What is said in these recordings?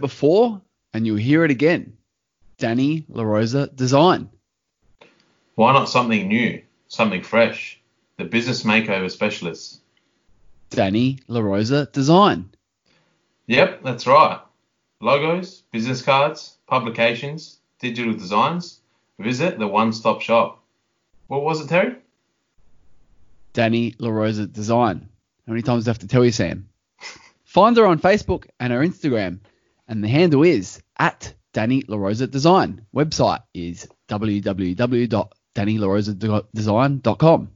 You've heard it before, and you'll hear it again. Danny LaRosa Design. Why not something new, something fresh? The business makeover specialist. Danny LaRosa Design. Yep, that's right. Logos, business cards, publications, digital designs. Visit the one-stop shop. What was it, Terry? Danny LaRosa Design. How many times do I have to tell you, Sam? Find her on Facebook and her Instagram, and the handle is at Danny LaRosa Design. Website is www.dannylarosadesign.com.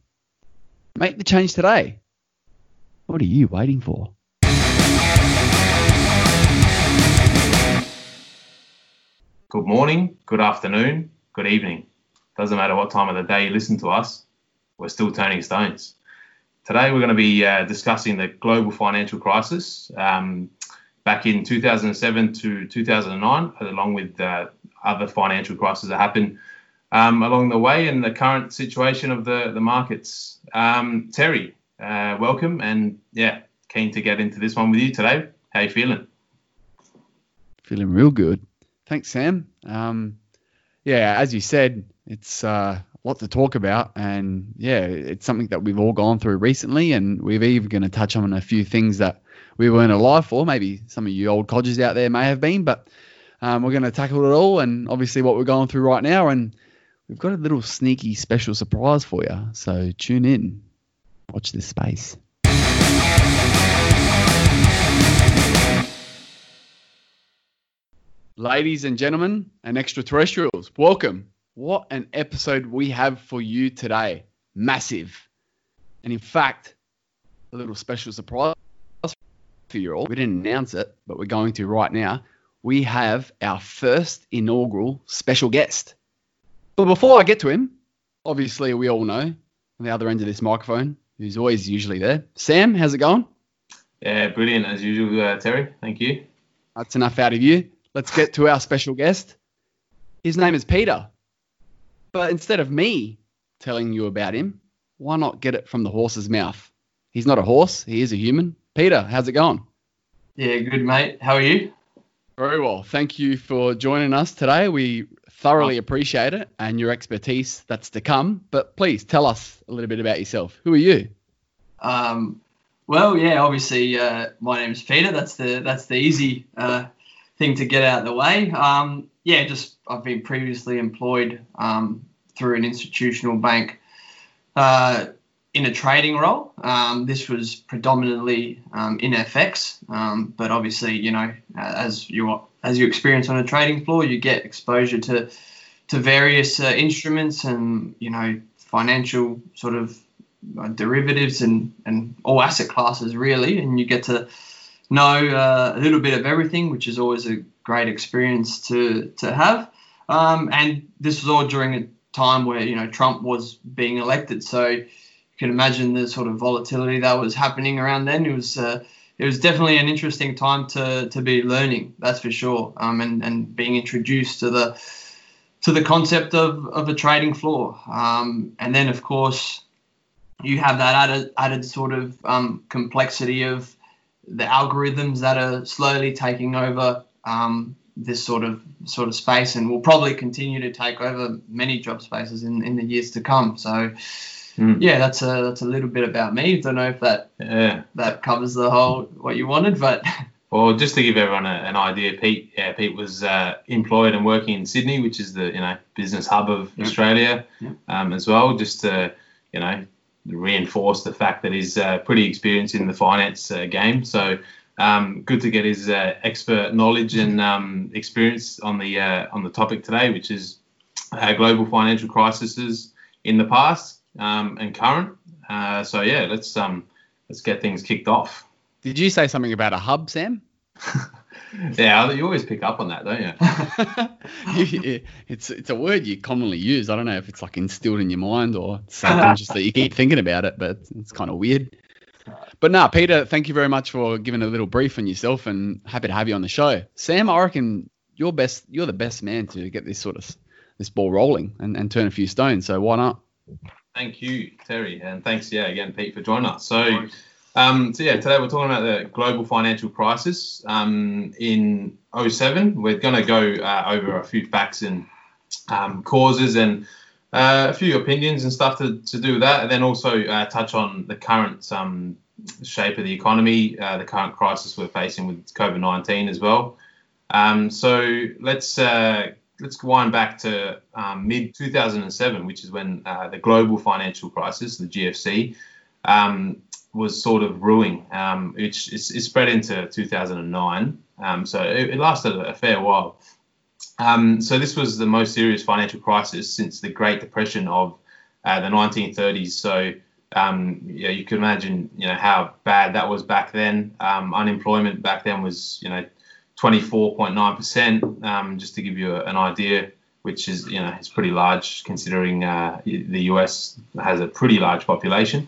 Make the change today. What are you waiting for? Good morning, good afternoon, good evening. Doesn't matter what time of the day you listen to us, we're still turning stones. Today we're going to be uh, discussing the global financial crisis um, back in 2007 to 2009, along with uh, other financial crises that happened um, along the way and the current situation of the, the markets. Um, Terry, uh, welcome and yeah, keen to get into this one with you today. How you feeling? Feeling real good. Thanks, Sam. Um, yeah, as you said, it's uh, a lot to talk about, and yeah, it's something that we've all gone through recently, and we're even going to touch on a few things that we weren't alive for. Maybe some of you old codgers out there may have been, but um, we're going to tackle it all, and obviously what we're going through right now, and we've got a little sneaky special surprise for you. So tune in, watch this space. Ladies and gentlemen and extraterrestrials, welcome. What an episode we have for you today. Massive. And in fact, a little special surprise for you all. We didn't announce it, but we're going to right now. We have our first inaugural special guest. But before I get to him, obviously we all know on the other end of this microphone, who's always usually there. Sam, how's it going? Yeah, brilliant as usual, uh, Terry. Thank you. That's enough out of you let's get to our special guest. His name is Peter. But instead of me telling you about him, why not get it from the horse's mouth? He's not a horse, he is a human. Peter, how's it going? Yeah, good, mate. How are you? Very well. Thank you for joining us today. We thoroughly appreciate it and your expertise that's to come. But please tell us a little bit about yourself. Who are you? Um, well, yeah, obviously, uh, my name is Peter. That's the that's the easy uh, thing to get out of the way. Um, yeah, just I've been previously employed um, through an institutional bank uh, in a trading role. Um, this was predominantly um, in FX, um, but obviously, you know, as you as you experience on a trading floor, you get exposure to to various uh, instruments and you know financial sort of uh, derivatives and and all asset classes really, and you get to know uh, a little bit of everything, which is always a great experience to to have. Um, and this was all during a time where you know Trump was being elected, so can imagine the sort of volatility that was happening around then. It was uh, it was definitely an interesting time to to be learning, that's for sure, um, and and being introduced to the to the concept of, of a trading floor. Um, and then, of course, you have that added, added sort of um, complexity of the algorithms that are slowly taking over um, this sort of sort of space, and will probably continue to take over many job spaces in, in the years to come. So, mm. yeah, that's a that's a little bit about me. Don't know if that yeah. that covers the whole what you wanted, but. Well, just to give everyone a, an idea, Pete, yeah, Pete was uh, employed and working in Sydney, which is the you know business hub of yep. Australia, yep. Um, as well. Just to you know reinforce the fact that he's uh, pretty experienced in the finance uh, game. So um, good to get his uh, expert knowledge and um, experience on the uh, on the topic today, which is uh, global financial crises in the past um, and current. Uh, so yeah, let's um, let's get things kicked off. Did you say something about a hub, Sam? yeah, you always pick up on that, don't you? you? It's it's a word you commonly use. I don't know if it's like instilled in your mind or subconsciously you keep thinking about it, but it's kind of weird. But now, nah, Peter, thank you very much for giving a little brief on yourself, and happy to have you on the show. Sam, I reckon you're best. You're the best man to get this sort of this ball rolling and, and turn a few stones. So why not? Thank you, Terry, and thanks, yeah, again, Pete, for joining us. So Um, so yeah, today we're talking about the global financial crisis um, in 07. We're going to go uh, over a few facts and um, causes and uh, a few opinions and stuff to, to do with that, and then also uh, touch on the current um, shape of the economy, uh, the current crisis we're facing with COVID-19 as well. Um, so let's uh, let's wind back to um, mid 2007, which is when uh, the global financial crisis, the GFC, um, was sort of brewing, um, which is, spread into 2009. Um, so it, it, lasted a fair while. Um, so this was the most serious financial crisis since the Great Depression of uh, the 1930s. So um, yeah, you can imagine, you know, how bad that was back then. unemployment back then was, you know, 24.9%, um, just to give you an idea, which is, you know, it's pretty large considering uh, the US has a pretty large population.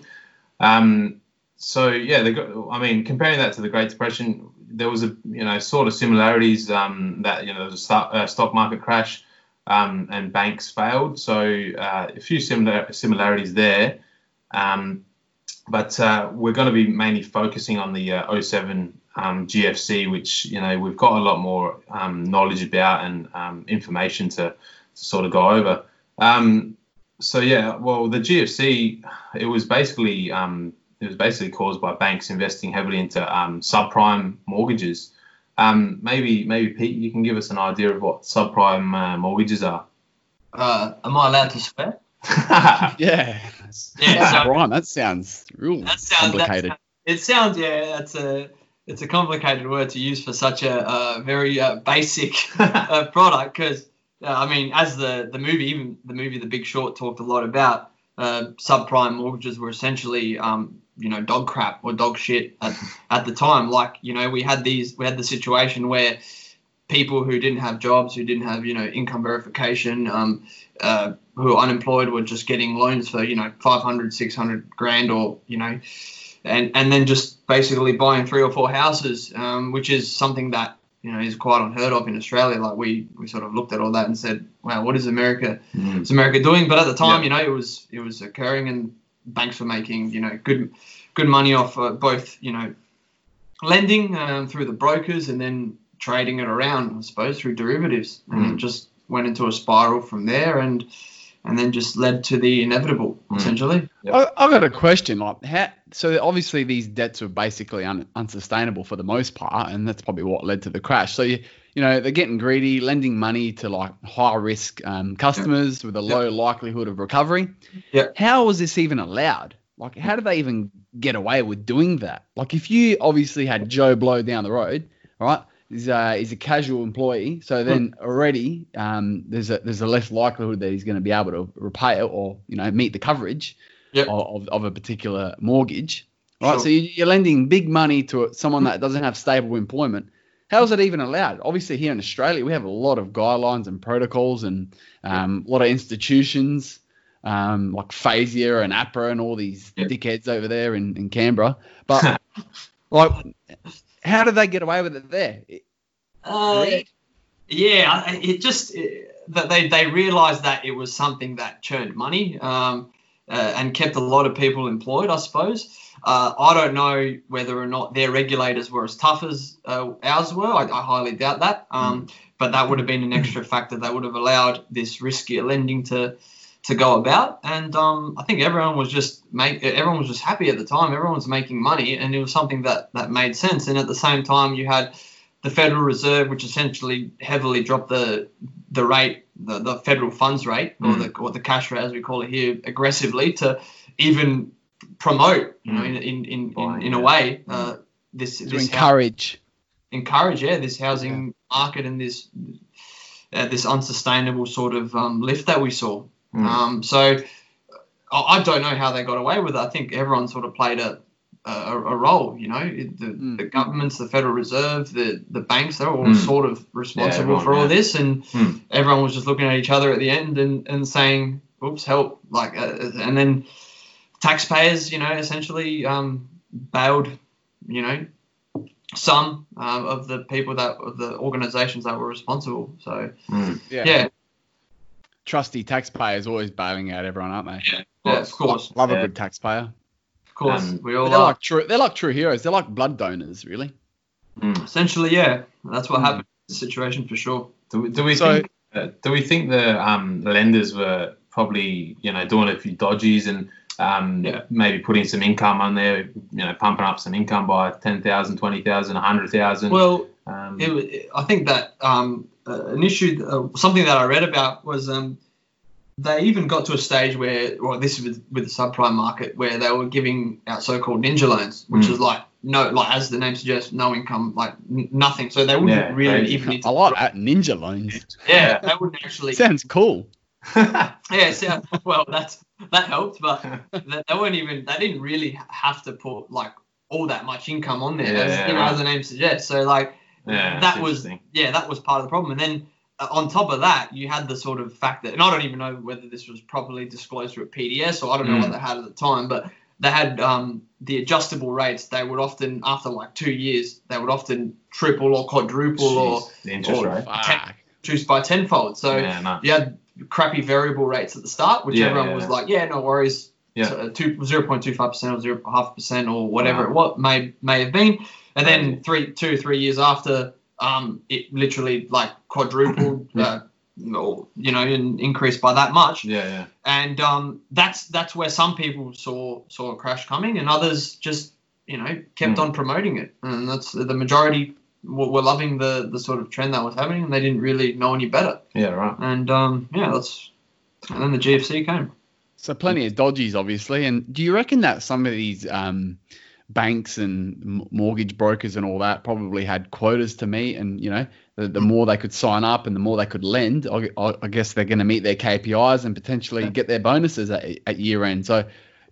Um, so, yeah, the, I mean, comparing that to the Great Depression, there was a, you know, sort of similarities um, that, you know, there was a stock, uh, stock market crash um, and banks failed. So, uh, a few similar similarities there. Um, but uh, we're going to be mainly focusing on the uh, 07 um, GFC, which you know we've got a lot more um, knowledge about and um, information to, to, sort of go over. Um, so yeah, well, the GFC it was basically um, it was basically caused by banks investing heavily into um, subprime mortgages. maybe maybe Pete, you can give us an idea of what subprime uh, mortgages are. Uh, am I allowed to swear? yeah. Yeah. Subprime. So, that sounds real that sounds, complicated. That, it sounds yeah. That's a it's a complicated word to use for such a, very uh, basic uh, product because uh, I mean, as the the movie, even the movie The Big Short talked a lot about uh, subprime mortgages were essentially um, you know dog crap or dog shit at, at the time. Like you know we had these we had the situation where people who didn't have jobs, who didn't have you know income verification, um, uh, who are unemployed were just getting loans for you know 500, 600 grand or you know and and then just basically buying three or four houses, um, which is something that you know is quite unheard of in Australia. Like we we sort of looked at all that and said, wow, what is America? Mm. Is America doing? But at the time, yeah. you know, it was it was occurring, and banks were making you know good good money off uh, both you know lending um, through the brokers and then trading it around, I suppose, through derivatives, and mm. it just went into a spiral from there and and then just led to the inevitable mm. essentially. Yep. I, have got a question. Like, how, so obviously these debts were basically un, unsustainable for the most part, and that's probably what led to the crash. So you, you know, they're getting greedy, lending money to like high risk um, customers yep. with a low yep. likelihood of recovery. Yeah. How was this even allowed? Like, how did they even get away with doing that? Like, if you obviously had Joe Blow down the road, right? He's uh, is a casual employee, so then already um, there's a there's a less likelihood that he's going to be able to repay it or you know meet the coverage yep. of, of a particular mortgage, right? Sure. So you're lending big money to someone that doesn't have stable employment. How is it even allowed? Obviously, here in Australia, we have a lot of guidelines and protocols and um, a lot of institutions um, like FASEA and APRA and all these yep. dickheads over there in, in Canberra. But like how did they get away with it there? Uh, yeah, it just that they they realised that it was something that churned money um, uh, and kept a lot of people employed. I suppose. Uh, I don't know whether or not their regulators were as tough as uh, ours were. I, I, highly doubt that. Um, mm. But that would have been an extra factor that would have allowed this riskier lending to to go about. And um, I think everyone was just make everyone was just happy at the time. Everyone was making money, and it was something that that made sense. And at the same time, you had the Federal Reserve, which essentially heavily dropped the the rate, the, the federal funds rate, mm. or the or the cash rate as we call it here, aggressively to even promote, you know, mm. in in in, in, in, a way, uh, this this encourage. House, encourage, yeah, this housing yeah. market and this uh, this unsustainable sort of um, lift that we saw. Mm. Um, so I don't know how they got away with it. I think everyone sort of played a a, a role. You know, the, mm. the governments, the Federal Reserve, the the banks, they're all mm. sort of responsible yeah, for all yeah. this, and mm. everyone was just looking at each other at the end and, and saying, "Oops, help!" Like, uh, and then taxpayers, you know, essentially um, bailed, you know, some uh, of the people that of the organisations that were responsible. So hmm. yeah. yeah trusty taxpayers always bailing out everyone, aren't they? Yeah, yeah of course. Love yeah. a good taxpayer. Course, Um, we all they're are. like true. They're like true heroes. They're like blood donors, really. Mm. Essentially, yeah, that's what Mm. happened in this situation for sure. Do, we- do we So- think uh, do we think the um, lenders were probably you know doing a few dodgies and um, Yeah. maybe putting some income on there, you know, pumping up some income by 10,000, 20,000, 100,000? Well, um, it, I think that um, uh, an issue, uh, something that I read about was um, they even got to a stage where, well, this is with, with the subprime market, where they were giving out so-called ninja loans, which Mm. is like no, like as the name suggests, no income, like n- nothing. So they wouldn't Yeah, really even need to. I like that ninja loans. Yeah, they wouldn't actually. Sounds cool. Yeah, so, well, that's that helped, but they, they weren't even. They didn't really have to put like all that much income on there, as, Yeah, you know, right. as the name suggests. So like yeah, that was yeah, that was part of the problem. And then on top of that, you had the sort of fact that, and I don't even know whether this was properly disclosed through a PDS or I don't know what Mm. they had at the time, but they had um, the adjustable rates. They would often, after like two years, they would often triple or quadruple or Jeez, or- rate. Fuck. reduce by tenfold. So yeah, no. you had crappy variable rates at the start, which Yeah, everyone yeah, was like, yeah, no worries. Yeah. So, uh, two, 0.25% or 0.5% or whatever Wow. it what may may have been. And then three, two, three years after, um, it literally like quadrupled, uh, or, you know, and increased by that much. Yeah, yeah. And um, that's that's where some people saw saw a crash coming, and others just you know kept Hmm. on promoting it. And that's the majority were, were loving the the sort of trend that was happening, and they didn't really know any better. Yeah, right. And um, yeah, that's and then the GFC came. So plenty of dodgies, obviously. And do you reckon that some of these um, banks and mortgage brokers and all that probably had quotas to meet, and you know, the, the more they could sign up and the more they could lend, I, I guess they're going to meet their KPIs and potentially get their bonuses at, at year end. So.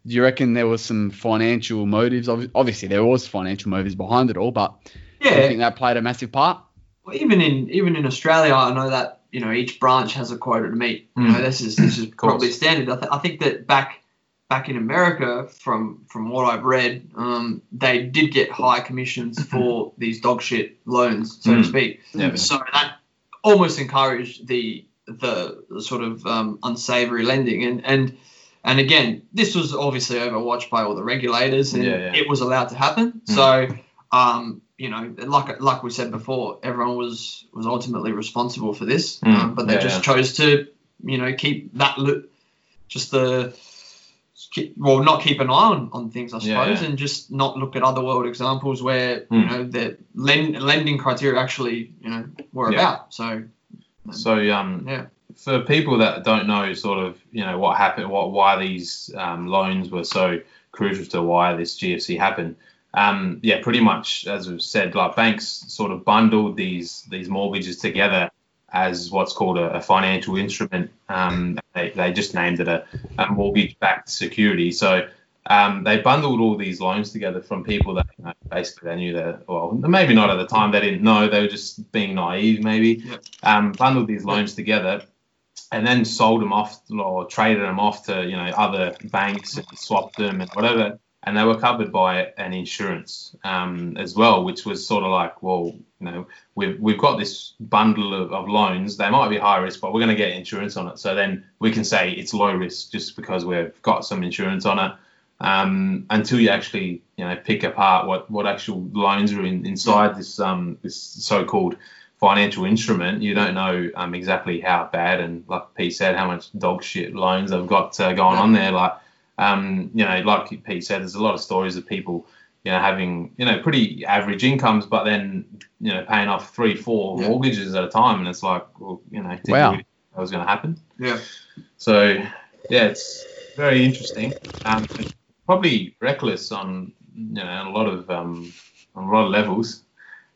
Do you reckon there was some financial motives? Obviously, there was financial motives behind it all, but do you think that played a massive part? well, even in even in Australia, I know that you know each branch has a quota to meet. You Mm. know, this is this is probably standard. I, th- I think that back back in America, from from what I've read, um, they did get high commissions for these dog shit loans, so to Mm. speak. Yeah. So that almost encouraged the the, sort of um, unsavory lending and and. And again, this was obviously overwatched by all the regulators, and Yeah, yeah. it was allowed to happen. Mm. So, um, you know, like like we said before, everyone was was ultimately responsible for this, Mm, um, but they just chose to, you know, keep that loop, just the, keep, well, not keep an eye on, on things, I suppose, Yeah, and just not look at other world examples where you Mm. know the lend, lending criteria actually, you know, were Yeah. about. So, So, um, yeah, for people that don't know, sort of, you know, what happened, what why these um, loans were so crucial to why this GFC happened. Um, yeah, pretty much as we've said, like banks sort of bundled these these mortgages together as what's called a, a financial instrument. Um, they, they just named it a, a mortgage-backed security. So um, they bundled all these loans together from people that you know, basically they knew that well maybe not at the time they didn't know they were just being naive maybe Yep. um, bundled these loans together and then sold them off or traded them off to you know other banks and swapped them and whatever and they were covered by an insurance um, as well which was sort of like well you know we've, we've got this bundle of, of loans. They might be high risk but we're going to get insurance on it. So then we can say it's low risk just because we've got some insurance on it. Um, until you actually you know pick apart what, what actual loans are in, inside this um, this so-called financial instrument, you don't know um, exactly how bad and like Pete said, how much dog shit loans they've got uh, going on there. Like, um, you know, like Pete said, there's a lot of stories of people, you know, having you know pretty average incomes, but then you know paying off three, four Yeah. mortgages at a time, and it's like, well, you know, did Wow. you really think that was going to happen? yeah, So yeah, it's very interesting. Um, probably reckless on you know on a lot of um, on a lot of levels.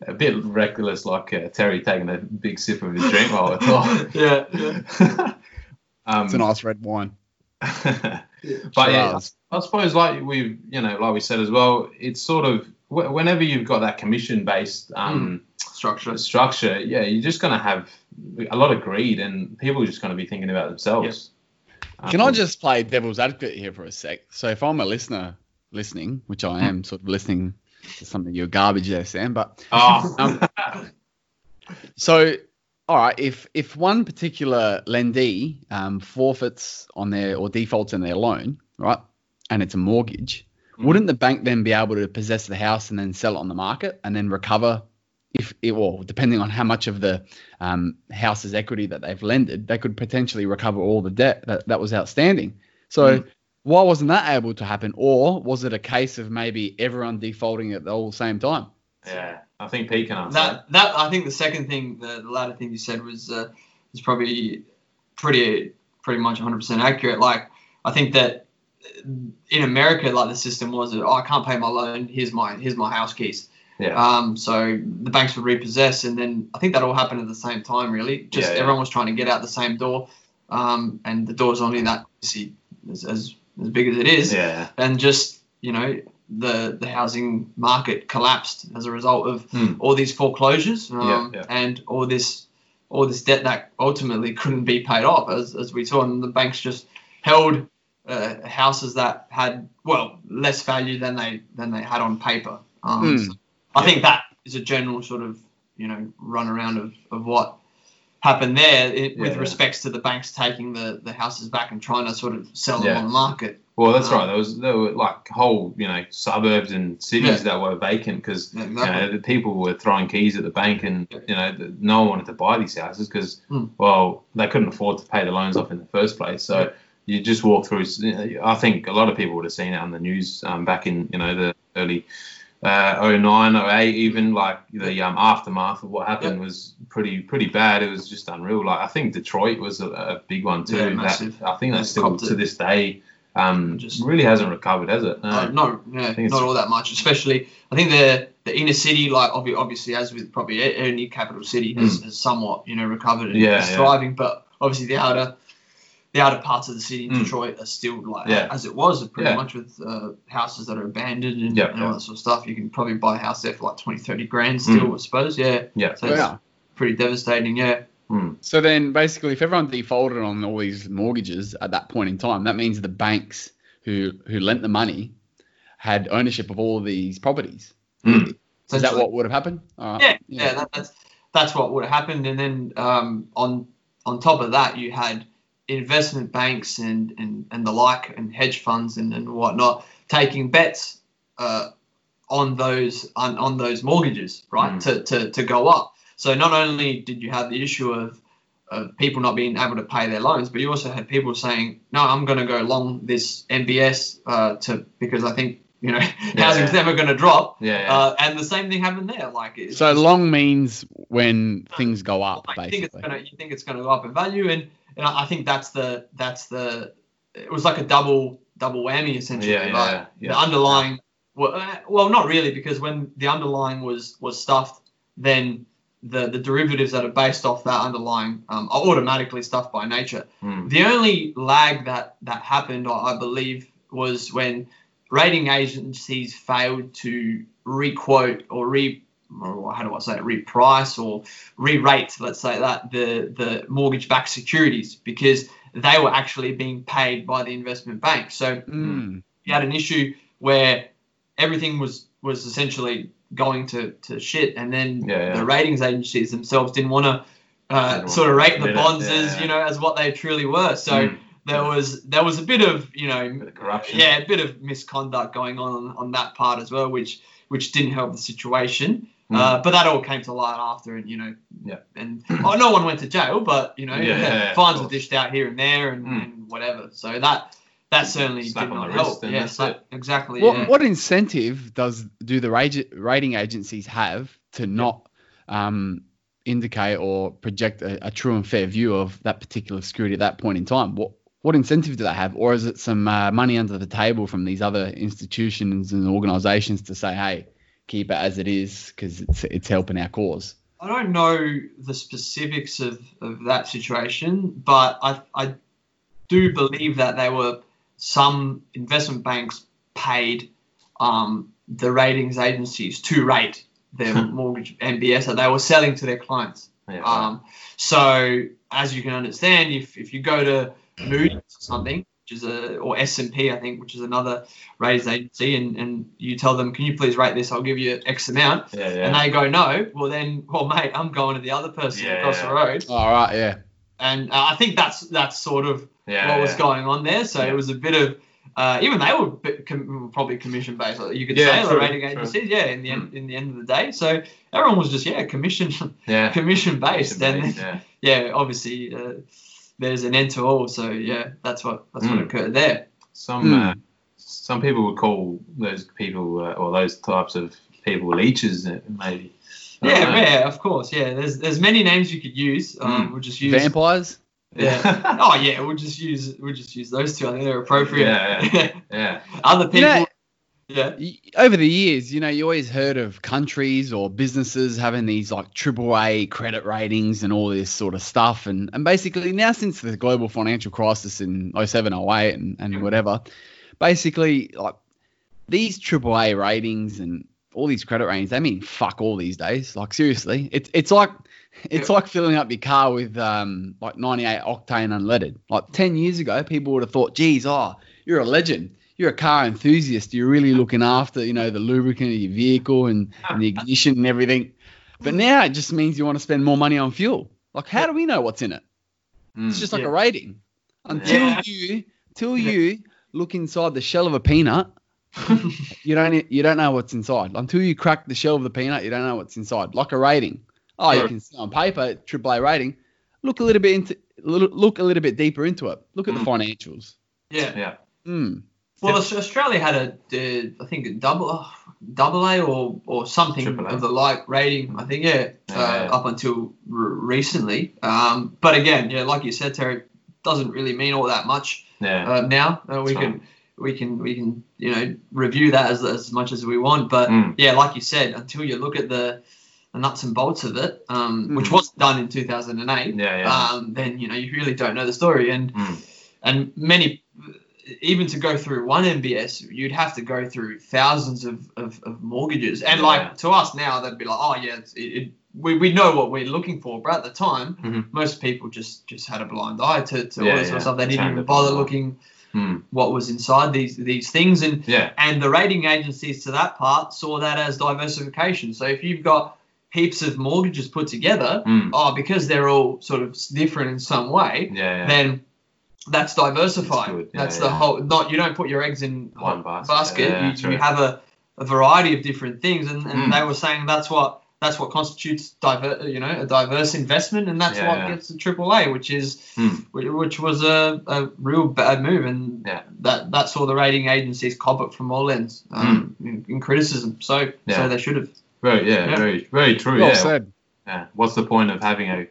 A bit reckless, like uh, Terry taking a big sip of his drink while I talk. yeah, yeah. um, It's a nice red wine. but yeah. I suppose like we've you know like we said as well, it's sort of whenever you've got that commission based um, Structure. structure, yeah, you're just going to have a lot of greed, and people are just going to be thinking about themselves. Can I Um, just play devil's advocate here for a sec? So if I'm a listener listening, which I am sort of listening to something you're garbage there, Sam, but Oh, Um, so all right, if if one particular lendee um, forfeits on their or defaults on their loan, right, and it's a mortgage, wouldn't the bank then be able to possess the house and then sell it on the market and then recover if it well depending on how much of the um, house's equity that they've lended they could potentially recover all the debt that, that was outstanding. So Mm. why wasn't that able to happen? Or was it a case of maybe everyone defaulting at the all same time? Yeah, I think Pete can answer That that I think the second thing, the, the latter thing you said was uh, was probably pretty pretty much 100% accurate. Like I think that in America, like the system was, oh, I can't pay my loan. Here's my here's my house keys. Yeah. Um, so the banks would repossess, and then I think that all happened at the same time. Really, just Yeah, yeah. everyone was trying to get out the same door, um, and the door's only that see as, as as big as it is Yeah. and just you know the the housing market collapsed as a result of Hmm. all these foreclosures um, Yeah, yeah. and all this all this debt that ultimately couldn't be paid off as, as we saw and the banks just held uh, houses that had well less value than they than they had on paper um, Hmm. so I think that is a general sort of you know run around of, of what happened there it, with Yeah. respects to the banks taking the, the houses back and trying to sort of sell them on the market Well, that's Um, right. There was there were like whole you know suburbs and cities Yeah. that were vacant because Yeah, you know the people were throwing keys at the bank and you know the, no one wanted to buy these houses because Hmm. well they couldn't afford to pay the loans off in the first place. So Yeah. you just walk through. you know, I think a lot of people would have seen it on the news um, back in you know the early. Uh, 09, 08, even like the um, aftermath of what happened was pretty pretty bad. It was just unreal. Like I think Detroit was a, a big one too. Yeah, that, massive. I think that's still copped to it. this day um, Just- really hasn't recovered, has it? No. Uh, not yeah, not all that much. Especially, I think the the inner city, like obvi- obviously, as with probably any capital city, has, has somewhat you know recovered and. Yeah, is yeah. thriving. But obviously, the outer the outer parts of the city in Mm. Detroit are still like Yeah. as it was, pretty Yeah. much with uh, houses that are abandoned and, Yep, and all yeah. that sort of stuff. You can probably buy a house there for like 20, 30 grand still, I suppose. Yeah, yeah. so it's yeah pretty devastating. Yeah, So then, basically, if everyone defaulted on all these mortgages at that point in time, that means the banks who who lent the money had ownership of all of these properties. Mm. Is that what would have happened? Right. yeah, yeah, that, that's that's what would have happened. And then um, on on top of that, you had investment banks and and, and the like, and hedge funds and, and whatnot taking bets uh, on those on, on those mortgages, right, Mm. to, to to go up. So not only did you have the issue of of people not being able to pay their loans, but you also had people saying, "No, I'm going to go long this MBS uh, to because I think you know housing's never going to drop." Yeah, yeah. Uh, and the same thing happened there. Like it's So just- long means when things go up, like, you think it's basically. gonna you think it's gonna go up in value, and and I I think that's the that's the it was like a double double whammy essentially. Yeah, yeah, like yeah, yeah. The underlying well, uh, well, not really because when the underlying was was stuffed, then the the derivatives that are based off that underlying um, are automatically stuffed by nature. Mm. The only lag that that happened, I I believe, was when rating agencies failed to requote or re or how do I say it, reprice or re-rate, let's say that the the mortgage-backed securities because they were actually being paid by the investment bank. So Mm. you had an issue where everything was was essentially going to, to shit, and then Yeah, yeah. the ratings agencies themselves didn't want to uh, sort of rate the admit it, bonds yeah, as you know as what they truly were. So Mm. there was there was a bit of you know Bit of corruption. yeah, a bit of misconduct going on on that part as well, which which didn't help the situation. Uh, but that all came to light after, and you know. Yeah. and oh, no one went to jail, but you know, fines were dished out here and there, and, Mm. and whatever. So that that certainly Slap did on not the wrist help. and Yeah, that's slap- it. exactly. What, yeah. what incentive does do the rating agencies have to not um, indicate or project a, a true and fair view of that particular security at that point in time? What what incentive do they have, or is it some uh, money under the table from these other institutions and organisations to say, "Hey, keep it as it is because it's it's helping our cause"? I don't know the specifics of, of that situation, but I, I do believe that they were some investment banks paid um, the ratings agencies to rate their mortgage MBS that they were selling to their clients. Yeah, Um, so as you can understand, if, if you go to Moody's or something, which is a or S and P, I think, which is another ratings agency, and, and you tell them, can you please rate this? I'll give you X amount, yeah, and they go no. Well then, well mate, I'm going to the other person Yeah, across yeah. the road, All right, yeah. and uh, I think that's that's sort of yeah, what was going on there. So Yeah. it was a bit of uh, even they were bit com- probably commission based. You could Yeah, say the true, rating agencies, yeah. In the end, in the end of the day, so everyone was just yeah commission Yeah. commission based, and yeah. yeah, obviously uh, there's an end to all. So yeah, that's what that's what Mm. occurred there. Some Hmm. uh, some people would call those people uh, or those types of people leeches, uh, maybe. Yeah, yeah, of course. Yeah, there's there's many names you could use. Um, Mm. We'll just use Vampires. Yeah. oh yeah, we'll just use we'll just use those two. I think they're appropriate. Yeah, yeah. Other You people. know, yeah. over the years, you know, you always heard of countries or businesses having these like AAA credit ratings and all this sort of stuff. And, and basically, now since the global financial crisis in 07, 08, and, and mm. whatever, basically, like these AAA ratings and all these credit ratings, they mean fuck all these days. Like, seriously, it's, it's like. It's Yeah. like filling up your car with um, like 98 octane unleaded. Like 10 years ago, people would have thought, geez, oh, you're a legend you're a car enthusiast. You're really looking after, you know, the lubricant of your vehicle and, and the ignition and everything. But now it just means you want to spend more money on fuel. Like, how do we know what's in it? Mm. It's just like Yeah. a rating. Until Yeah. you, until you look inside the shell of a peanut, you don't you don't know what's inside. Until you crack the shell of the peanut, you don't know what's inside. Like a rating. Oh, you can see on paper AAA rating. Look a little bit into look look a little bit deeper into it. Look at the Mm. financials. yeah. Yeah. Mm. Well, Aus- Australia had a, uh, I think a double, double A or or something Triple A. of the like rating. I think yeah, Yeah, uh, yeah. up until r- recently. Um, but again, yeah, like you said, Terry, doesn't really mean all that much Yeah. uh, now. Uh, we That's can we can we can you know review that as as much as we want. But Mm. yeah, like you said, until you look at the the nuts and bolts of it, um, which Mhm. was done in 2008, Yeah, yeah. um, then you know you really don't know the story. And Mm. and many even to go through one MBS, you'd have to go through thousands of, of, of mortgages. And Yeah. like to us now, they'd be like, oh yeah, it's, it, it, we, we know what we're looking for. But at the time, Mhm. most people just just had a blind eye to, to all this sort yeah. of stuff. They didn't Turned even bother looking Mm. what was inside these these things. And Yeah. and the rating agencies to that part saw that as diversification. So if you've got heaps of mortgages put together, Mm. oh, because they're all sort of different in some way, Yeah. Yeah. then that's diversified. That's. Yeah, That's the whole. Not you don't put your eggs in One basket. basket. You, you have a, a variety of different things, and, and Mm. they were saying that's what that's what constitutes diver, you know, a diverse investment, and that's what gets the AAA, which is Mm. which, was a, a real bad move, and Yeah. that that's all the rating agencies cop it from all ends um, in, in criticism. So so they should have. Very. Yeah, Yeah. Very. Very true. Well yeah. said. Yeah. What's the point of having a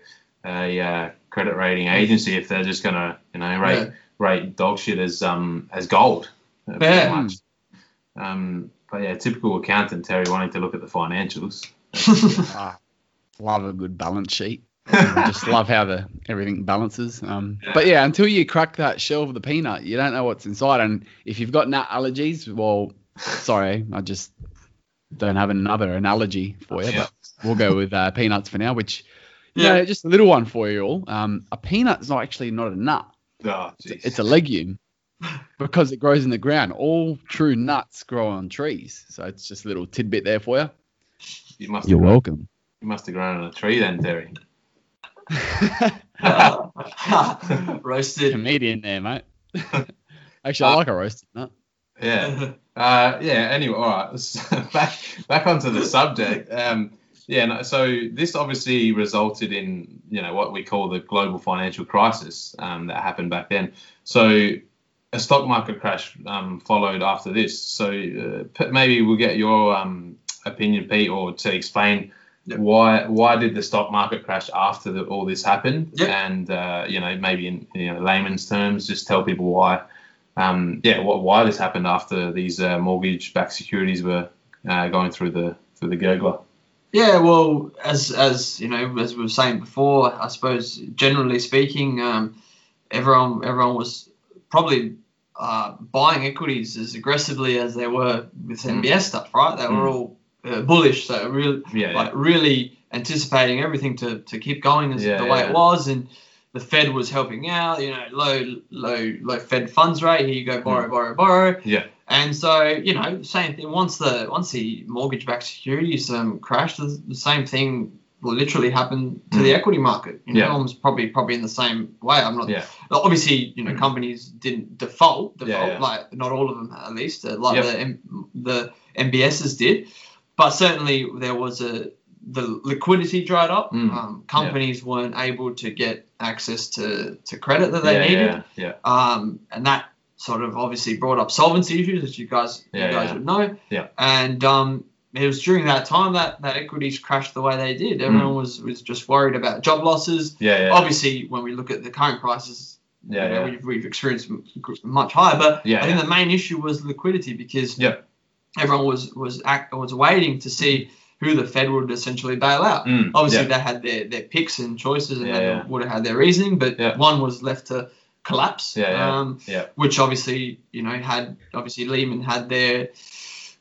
a uh, credit rating agency if they're just gonna you know rate Yeah. rate dog shit as um as gold? uh, Yeah. much. Um. But yeah, typical accountant Terry wanting to look at the financials. Ah, love a good balance sheet. I just love how the everything balances. Um, but yeah, until you crack that shell of the peanut, you don't know what's inside. And if you've got nut allergies, well, sorry, I just don't have another analogy for you. But we'll go with uh, peanuts for now. Which, you Yeah. know, just a little one for you all. Um, a peanut is not actually not a nut. Oh, It's, it's a legume because it grows in the ground. All true nuts grow on trees. So it's just a little tidbit there for you. you must You're have, welcome. You must have grown on a tree then, Terry. Roasted. Comedian there, mate. Actually, I like a roasted nut. Yeah. Uh, yeah. Anyway, all right. back back onto the subject. Um, yeah. No, so this obviously resulted in you know what we call the global financial crisis um, that happened back then. So a stock market crash um, followed after this. So uh, p- maybe we'll get your um, opinion, Pete, or to explain. Yep. Why why did the stock market crash after the, all this happened? Yep. And uh, you know maybe in you know layman's terms, just tell people why um, yeah, what, why this happened after these uh, mortgage-backed securities were uh, going through the through the gurgler. Yeah, well, as as you know, as we were saying before, I suppose generally speaking, um, everyone everyone was probably uh, buying equities as aggressively as they were with Mm. MBS stuff, right? They were Mm. all uh, bullish, so really Yeah, like really anticipating everything to, to keep going as Yeah, the way yeah. it was, and the Fed was helping out. You know, low low low Fed funds rate. Here you go, borrow, borrow, borrow. Mm. Yeah. And so, you know, same thing. Once the once the mortgage-backed securities um, crashed, the, the same thing will literally happen to the Mm. equity market. You know, Yeah. almost probably probably in the same way. I'm not Yeah. obviously you know Mm. companies didn't default default Yeah, yeah. like not all of them at least uh, like Yep. the M- the MBSs did, but certainly there was a the liquidity dried up. Mm. Um, companies weren't able to get access to, to credit that they yeah, needed, yeah, yeah. um, and that sort of obviously brought up solvency issues, as you guys Yeah, you guys yeah. would know. Yeah. And um, it was during that time that, that equities crashed the way they did. Everyone was, was just worried about job losses. Yeah, yeah. Obviously, when we look at the current prices, yeah, you know, yeah. we've, we've experienced much higher. But Yeah, I think yeah. the main issue was liquidity because Yeah. everyone was was act, was waiting to see who the Fed would essentially bail out. Mm, Obviously, yeah. they had their, their picks and choices, and Yeah, they yeah. would have had their reasoning, but Yeah. one was left to collapse. Yeah, yeah, Um, yeah. Which obviously, you know, had obviously Lehman had their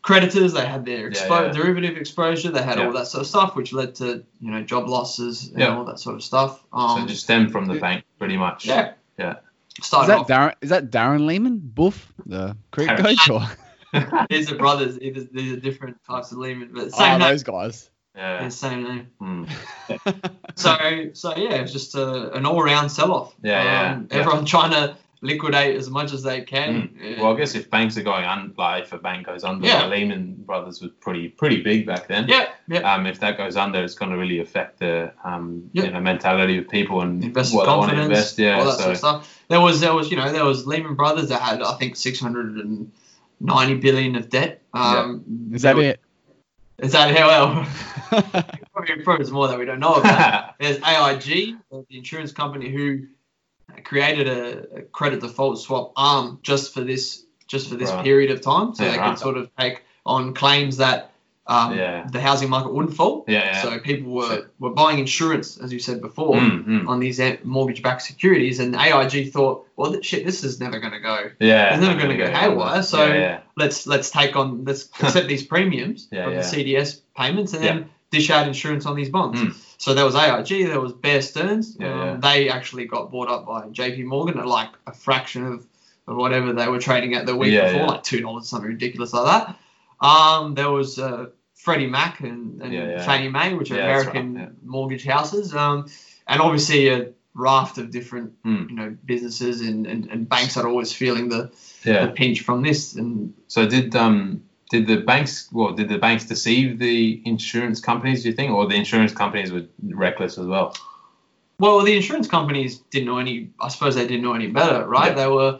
creditors, they had their expo- yeah. derivative exposure, they had Yeah. all that sort of stuff, which led to you know job losses and Yeah. all that sort of stuff. Um, so just stemmed from the Yeah. bank, pretty much. yeah, Yeah. Is that off. Darren? Is that Darren Lehmann, Boof, the cricket Darren. coach, or These are brothers. These are, these are different types of Lehman, but oh, name. those guys? yeah. Yeah, same name. Mm. So, so yeah, it's just a, an all-round sell-off. Yeah, yeah, Um, yeah. Everyone trying to liquidate as much as they can. Mm. Well, I guess if banks are going under, like if a bank goes under, Yeah. the Lehman Brothers was pretty pretty big back then. yeah, yeah. Um, if that goes under, it's going to really affect the um, Yeah. you know mentality of people and investor what they want to confidence, invest. Yeah, all that so sort of stuff. There was, there was, you know, there was Lehman Brothers that had, I think, 690 billion of debt. Um, Is that it? was- that how well? probably, probably there's more that we don't know about. There's AIG, the insurance company who created a, a credit default swap arm just for this just for this Right. period of time, so Yeah, they right. could sort of take on claims that um, Yeah. the housing market wouldn't fall. yeah, yeah. So people were, So- were buying insurance, as you said before, Mm, mm. on these uh, mortgage-backed securities, and AIG thought, well, th- shit, this is never going to go. yeah, It's never gonna go haywire, so-. Let's let's take on let's accept these premiums of the CDS payments, and then dish out insurance on these bonds. Mm. So there was AIG, there was Bear Stearns. Um. They actually got bought up by JP Morgan at like a fraction of, of whatever they were trading at the week before, like two dollars, something ridiculous like that. Um, there was uh, Freddie Mac and, and Yeah, yeah. Fannie Mae, which are Yeah, American right, mortgage houses, um, and obviously a raft of different Mm. you know businesses and, and, and banks are always feeling the, yeah. the pinch from this. And So did um did the banks well did the banks deceive the insurance companies? Do you think, or the insurance companies were reckless as well? Well, the insurance companies didn't know any. I suppose they didn't know any better, right? They were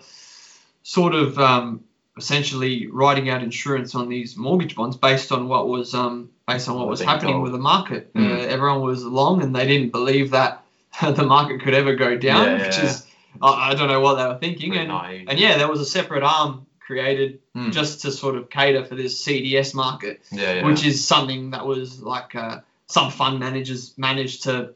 sort of um, essentially writing out insurance on these mortgage bonds based on what was um, based on what was happening told. with the market. Mm. Uh, everyone was long, and they didn't believe that the market could ever go down, Yeah, which yeah. is I, I don't know what they were thinking. Pretty And naive. and yeah, there was a separate arm created Mm. just to sort of cater for this CDS market yeah, which is something that was like uh, some fund managers managed to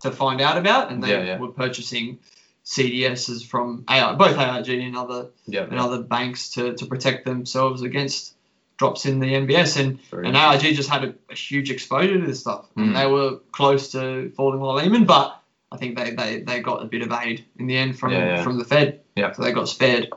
to find out about, and they were purchasing CDSs from AI, both AIG and other yeah, and other banks to, to protect themselves against drops in the MBS. and Very and AIG just had a, a huge exposure to this stuff, Mm. and they were close to falling like Lehman, but I think they, they, they got a bit of aid in the end from Yeah, yeah. from the Fed, Yeah. so they got spared.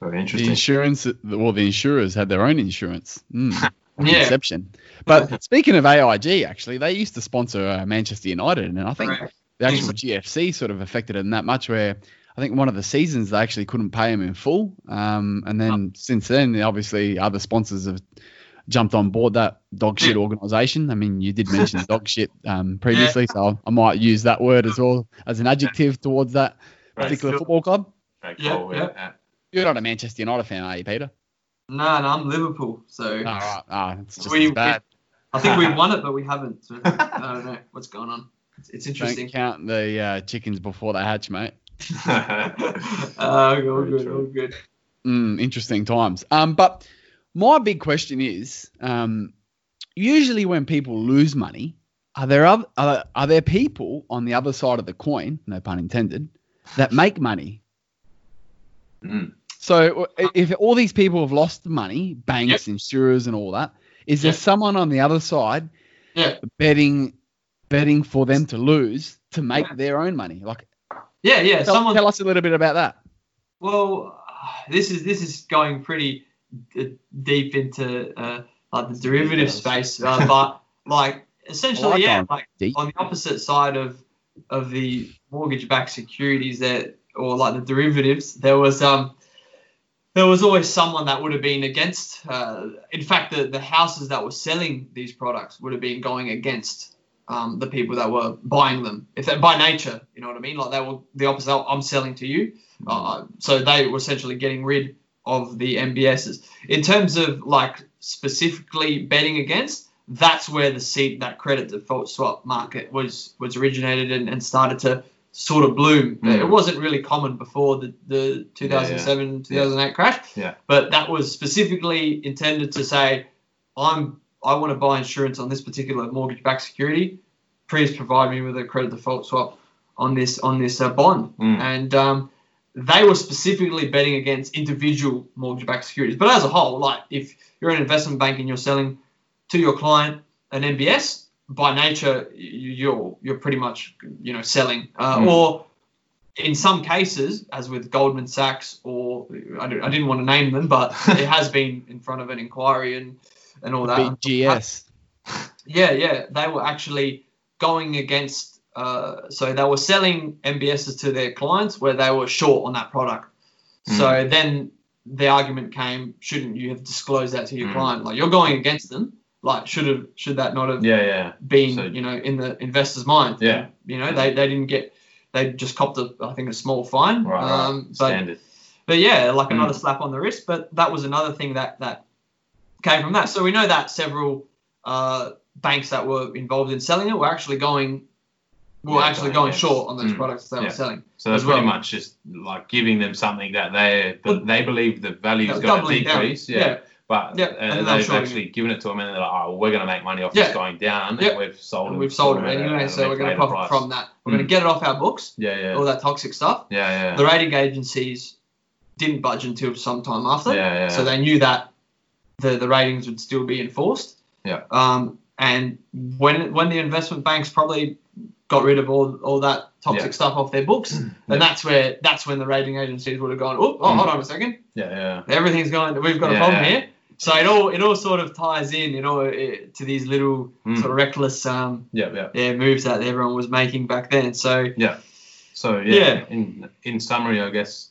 very interesting. The insurance, well, the insurers had their own insurance. Mm, Yeah. Inception. But speaking of AIG, actually, they used to sponsor uh, Manchester United, and I think Correct. The actual GFC sort of affected them that much where I think one of the seasons they actually couldn't pay him in full. Um, and then since then, obviously, other sponsors have jumped on board that dog shit organization. I mean, you did mention dog shit um, previously, so I might use that word as well as an adjective towards that Right. particular Sure. football club. Very Yeah, cool, yeah. yeah. You're not a Manchester United fan, are you, Peter? No, no, I'm Liverpool, so All right. Ah, it's just We- as bad. I think we've won it, but we haven't. So I don't know what's going on. It's, it's interesting. Don't count the uh, chickens before they hatch, mate. uh, all good, true. all good. Mm, interesting times. Um, but my big question is, um, usually when people lose money, are there other, are, are there people on the other side of the coin, no pun intended, that make money? Mm. So if all these people have lost money, banks, insurers, and all that, is there Yep. someone on the other side Yeah, betting betting for them to lose to make their own money? Like, yeah, yeah. tell, Someone. tell us a little bit about that. Well, this is this is going pretty uh, deep into uh, like the derivative Details. space, uh, but like essentially, Like yeah, like deep. on the opposite side of of the mortgage-backed securities that, or like the derivatives, there was um there was always someone that would have been against. Uh, in fact, the the houses that were selling these products would have been going against um, the people that were buying them. If they, by nature, you know what I mean, like they were the opposite. I'm selling to you, uh, so they were essentially getting rid of the MBSs. In terms of like specifically betting against, that's where the seed that credit default swap market was was originated and, and started to sort of bloom. Mm. It wasn't really common before the, the 2007 2008 crash. Yeah. But that was specifically intended to say, I'm I want to buy insurance on this particular mortgage-backed security. Please provide me with a credit default swap on this on this uh, bond. Mm. And um, they were specifically betting against individual mortgage-backed securities. But as a whole, like if you're an investment bank and you're selling to your client an MBS, by nature you- you're you're pretty much you know selling. Uh, Mm. Or in some cases, as with Goldman Sachs, or I, don't, I didn't want to name them, but it has been in front of an inquiry and and all that. BGS. Yeah, yeah, they were actually going against. Uh, so they were selling MBSs to their clients where they were short on that product. So then the argument came: shouldn't you have disclosed that to your Mm. client? Like you're going against them. Like should have should that not have Yeah, yeah. been So- you know in the investor's mind? Yeah. You know they, they didn't get they just copped a I think a small fine. Right, right. Um, but Standard. but yeah, like Mm. another slap on the wrist. But that was another thing that that came from that. So we know that several uh, banks that were involved in selling it were actually going were Yeah, actually going going against. short on those Mm. products they Yeah. were selling. So that's as well. pretty much just like giving them something that they Well, they believe the value is going to doubling down. decrease. Yeah. Yeah. But Yeah, uh, and they'll they've show you. actually given it to them, and they're like, "Oh, well, we're going to make money off Yeah. this going down, Yeah. and we've sold And it. we've sold it to them at a- anyway, so we're going to profit price. from that. We're Mm. going to get it off our books, Yeah, yeah, all that toxic stuff. yeah, yeah, The rating agencies didn't budge until some time after. yeah, yeah. So they knew that the, the ratings would still be enforced. Yeah. Um, and when when the investment banks probably got rid of all, all that toxic Yeah. stuff off their books, Yeah. and that's where that's when the rating agencies would have gone, oh, oh Mm. hold on a second, yeah, yeah. everything's going, we've got a problem yeah. here. So it all it all sort of ties in, you know, it, to these little Mm. sort of reckless um, Yeah, yeah. yeah, moves that everyone was making back then. So yeah, So yeah, Yeah. in in summary, I guess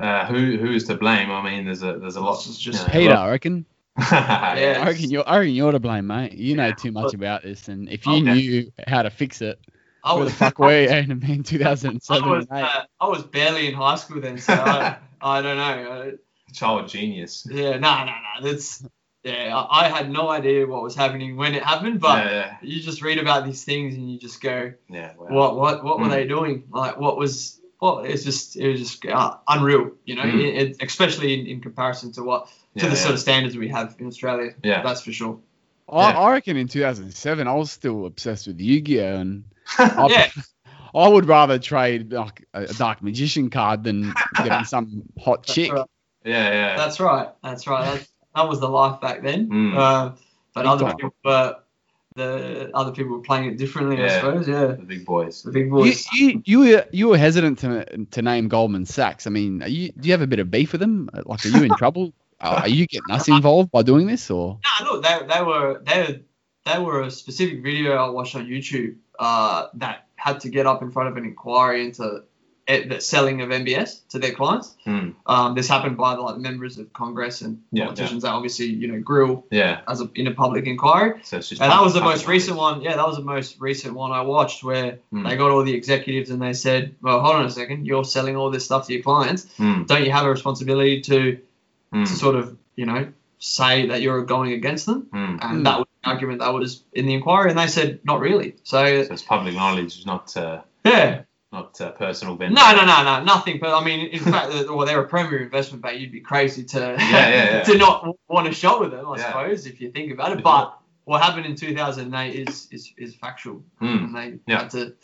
uh, who who is to blame? I mean, there's a there's a lot. This is just you know, Peter, lot- I reckon. Yeah. I reckon you're. I reckon you're to blame, mate. You know Yeah, too much but- about this, and if you Okay. knew how to fix it, I was the fuck were you in in I 2007 was uh, I was barely in high school then, so I, I don't know. Uh, child genius. Yeah, no, no, no. That's yeah. I, I had no idea what was happening when it happened, but yeah, you just read about these things and you just go, yeah, yeah. Wow. what, what, what were Mm. they doing? Like, what was? Well, it's just it was just uh, unreal, you know, Mm. it, it, especially in, in comparison to what yeah, to the yeah. sort of standards we have in Australia. Yeah. that's for sure. I, Yeah. I reckon in 2007 I was still obsessed with Yu-Gi-Oh and I, Yeah. I would rather trade like a a dark magician card than getting some hot That's chick. right. yeah, yeah. That's right. That's right. That's, that was the life back then. Mm. Uh, but Big other time. people, were the other people were playing it differently, I suppose. Yeah, the big boys. the big You, boys. you, you were you were hesitant to to name Goldman Sachs. I mean, are you do you have a bit of beef with them? Like, are you in trouble? Are you getting us involved by doing this, or No, look, they, they were they they were a specific video I watched on YouTube uh, that had to get up in front of an inquiry into it, the selling of MBS to their clients. Mm. Um, this happened by the like members of Congress and Yeah, politicians that obviously you know grill Yeah. as a, in a public inquiry. So And that was the most recent one. Yeah, that was the most recent one I watched where Mm. they got all the executives and they said, "Well, hold on a second, you're selling all this stuff to your clients. Mm. Don't you have a responsibility to Mm. to sort of you know say that you're going against them?" Mm. and Hmm. that was the argument that was in the inquiry, and they said not really. So So it's public knowledge, it's not uh, yeah, not uh, personal vendor. no, no, no, no, nothing. But I mean, in fact, well, they're a premier investment bank. You'd be crazy to Yeah, yeah, yeah. to not want to shop with them, I Yeah. suppose, if you think about it. But what happened in 2008 is is, is factual, Mm. and they Yeah. had to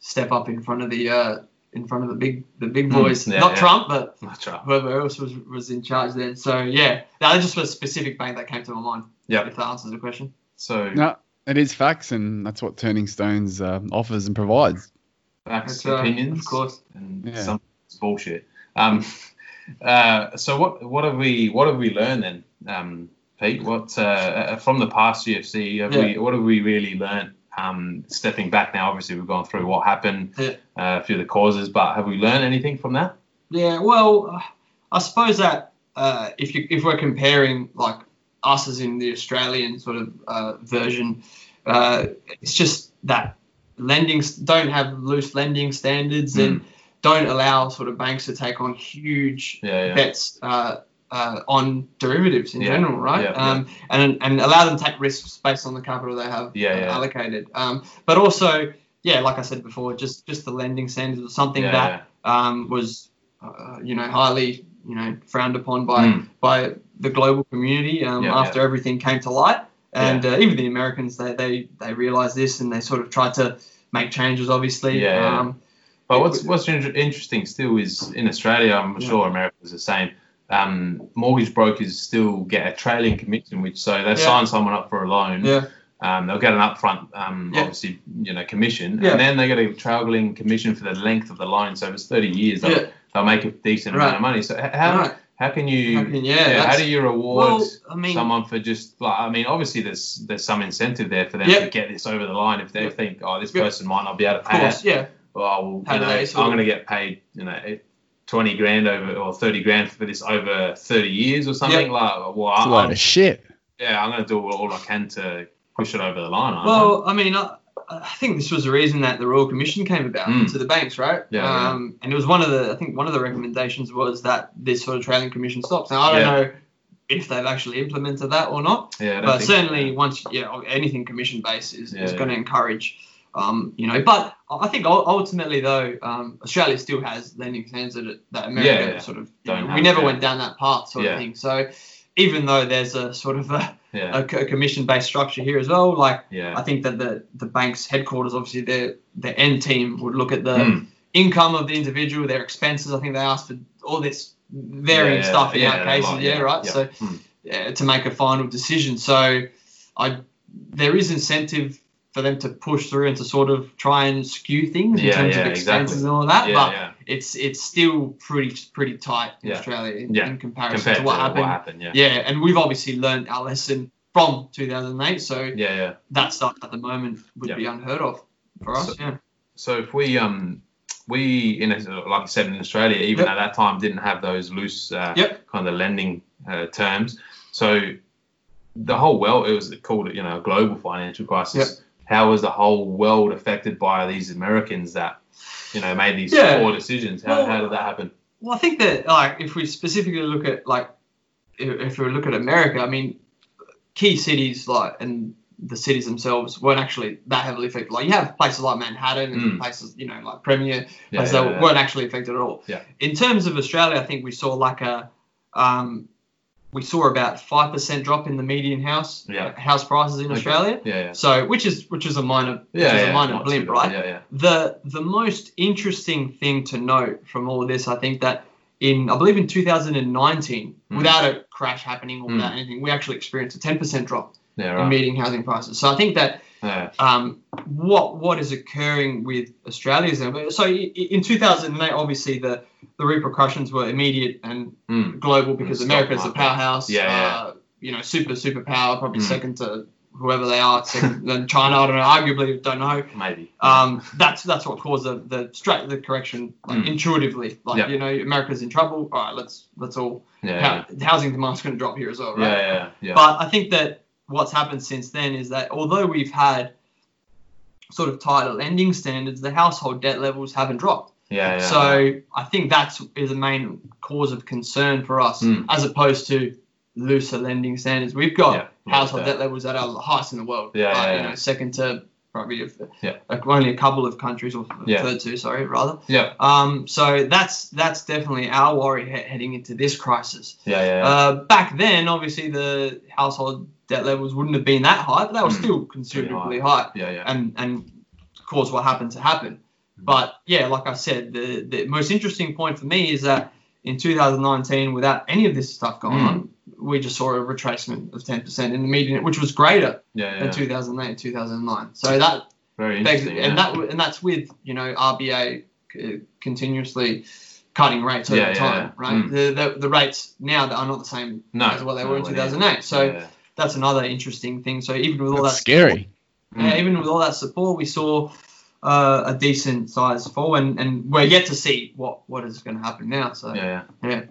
step up in front of the uh, in front of the big the big Mm, boys. yeah, not yeah. Trump, but That's right. whoever else was was in charge then. So yeah, that was just a specific bank that came to my mind. Yeah. If that answers the question. So no? It is facts, and that's what Turning Stones uh, offers and provides. Facts, That's, uh, opinions, of course. and Yeah. some bullshit. Um, uh, so what what have we what have we learned then um, Pete, what uh, from the past GFC, have Yeah. we, what have we really learned? Um, stepping back now, obviously we've gone through what happened, Yeah. uh, a few of the causes, but have we learned anything from that? Yeah, well, uh, I suppose that uh, if you if we're comparing like us as in the Australian sort of uh, version, uh, it's just that lending don't have loose lending standards and don't allow sort of banks to take on huge Yeah, yeah. bets uh, uh, on derivatives in Yeah, general, right? um, And and allow them to take risks based on the capital they have uh, allocated. Um, but also, yeah, like I said before, just just the lending standards was something that um, was uh, you know highly you know frowned upon by Mm. by the global community um, after everything came to light. And uh, even the Americans, they, they they realized this and they sort of tried to make changes. Obviously, Yeah, yeah. Um, But what's what's inter- interesting still is in Australia, I'm Yeah. sure America's the same. Um, mortgage brokers still get a trailing commission, which so they Yeah. sign someone up for a loan. yeah, Um, they'll get an upfront, um, Yeah. obviously, you know, commission, Yeah. and then they get a trailing commission for the length of the loan. So if it's 30 years, they'll, yeah, they'll make a decent Right. amount of money. So how right. How can you How can- yeah, yeah, how do you reward Well, I mean, someone for just like I mean, obviously there's there's some incentive there for them Yeah. to get this over the line if they Yeah. think oh this Yeah. person might not be able to of pay course, it. yeah, Well, How you know, I'm going to get paid, you know, 20 grand over or 30 grand for this over 30 years or something. Like, well, It's a I, load I'm, of shit. yeah, I'm going to do all I can to push it over the line. aren't I? Well, I mean, I, I think this was the reason that the Royal Commission came about Mm. to the banks, right? Yeah, yeah. Um, and it was one of the, I think one of the recommendations was that this sort of trailing commission stops. Now, I don't Yeah. know if they've actually implemented that or not, yeah, but think so, certainly once, yeah, anything commission based is, Yeah, is going to encourage, um, you know, but I think ultimately though, um, Australia still has lending standards that, that America Yeah, yeah. sort of, Don't know, have, we never yeah. went down that path sort Yeah. of thing. So even though there's a sort of a, yeah, a, co- commission based structure here as well, like, yeah, I think that the the bank's headquarters, obviously, their their end team would look at the Mm. income of the individual, their expenses. I think they asked for all this varying Yeah, stuff in our cases, yeah, right. So Mm. to make a final decision, so I there is incentive for them to push through and to sort of try and skew things in Yeah, terms yeah, of expenses exactly. and all that, yeah, but it's it's still pretty pretty tight in. Australia in, in comparison compared to what happened. what happened, yeah, Yeah, and we've obviously learned our lesson from 2008, so yeah, yeah. that stuff at the moment would be unheard of for us. So- yeah. So if we um we in a, like I said in Australia, even Yep. at that time, didn't have those loose uh, Yep. kind of lending uh, terms. So the whole world, it was called you know a global financial crisis. How was the whole world affected by these Americans that you know made these Yeah. poor decisions? How, Well, how did that happen? Well, I think that like if we specifically look at like if, if we look at America, I mean, key cities like and the cities themselves weren't actually that heavily affected. Like you have places like Manhattan and Mm. places you know like Premier Yeah, places yeah, that yeah. weren't actually affected at all. Yeah. In terms of Australia, I think we saw like a um, we saw about five percent drop in the median house Yeah. house prices in Okay. Australia. Yeah, yeah. So which is which is a minor which Yeah, is yeah, a minor blimp, right? Yeah, yeah. The the most interesting thing to note from all of this, I think that in I believe in 2019, Mm. without a crash happening or Mm. without anything, we actually experienced a 10% drop Yeah, right. median housing prices. So I think that Yeah, um, what what is occurring with Australia is so in 2008, obviously the the repercussions were immediate and Mm. global because America is a powerhouse. Yeah, yeah. Uh, you know, super superpower, probably Mm. second to whoever they are, second than China. I don't know. Arguably, don't know maybe. um, that's that's what caused the the straight the correction like Mm. intuitively. Like Yeah. you know, America's in trouble. All right, let's let's all yeah, hou- housing demand's going to drop here as well, right? yeah, yeah, yeah. But I think that what's happened since then is that although we've had sort of tighter lending standards, the household debt levels haven't dropped. yeah, yeah, so I think that's is the main cause of concern for us, Mm. as opposed to looser lending standards. We've got Yeah, yeah, household yeah. debt levels that are the highest in the world. Yeah, like, yeah, you know, yeah. second to probably a, Yeah. only a couple of countries or Yeah. third to, sorry, rather. yeah, Um, so that's that's definitely our worry he- heading into this crisis. yeah, yeah, yeah. Uh, back then, obviously, the household debt levels wouldn't have been that high, but they were Mm. still considerably high. yeah, yeah. And and caused what happened to happen. But yeah, like I said, the the most interesting point for me is that in 2019, without any of this stuff going Mm. on, we just saw a retracement of 10% in the median, which was greater yeah, yeah. than 2008 and 2009. So that Very begs, interesting. and that and that's with you know RBA c- continuously cutting rates over Yeah, yeah, time, yeah. right? Mm. The, the the rates now that are not the same No, as what they no, were in well, 2008. So yeah. that's another interesting thing. So even with all That's that scary. yeah, Mm. even with all that support, we saw uh, a decent size fall, and, and we're yet to see what, what is going to happen now. So yeah, yeah,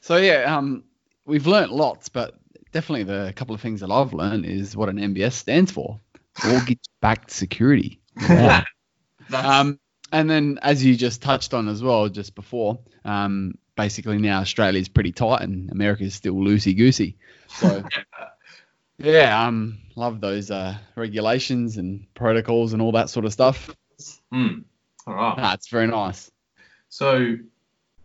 So yeah, um, we've learnt lots, but definitely the couple of things that I've learned is what an MBS stands for: mortgage-backed security. Wow. that's um, and then as you just touched on as well, just before, um, basically now Australia's pretty tight and America's still loosey goosey. So yeah, um, love those uh, regulations and protocols and all that sort of stuff. Mm. All right. Nah, it's very nice. So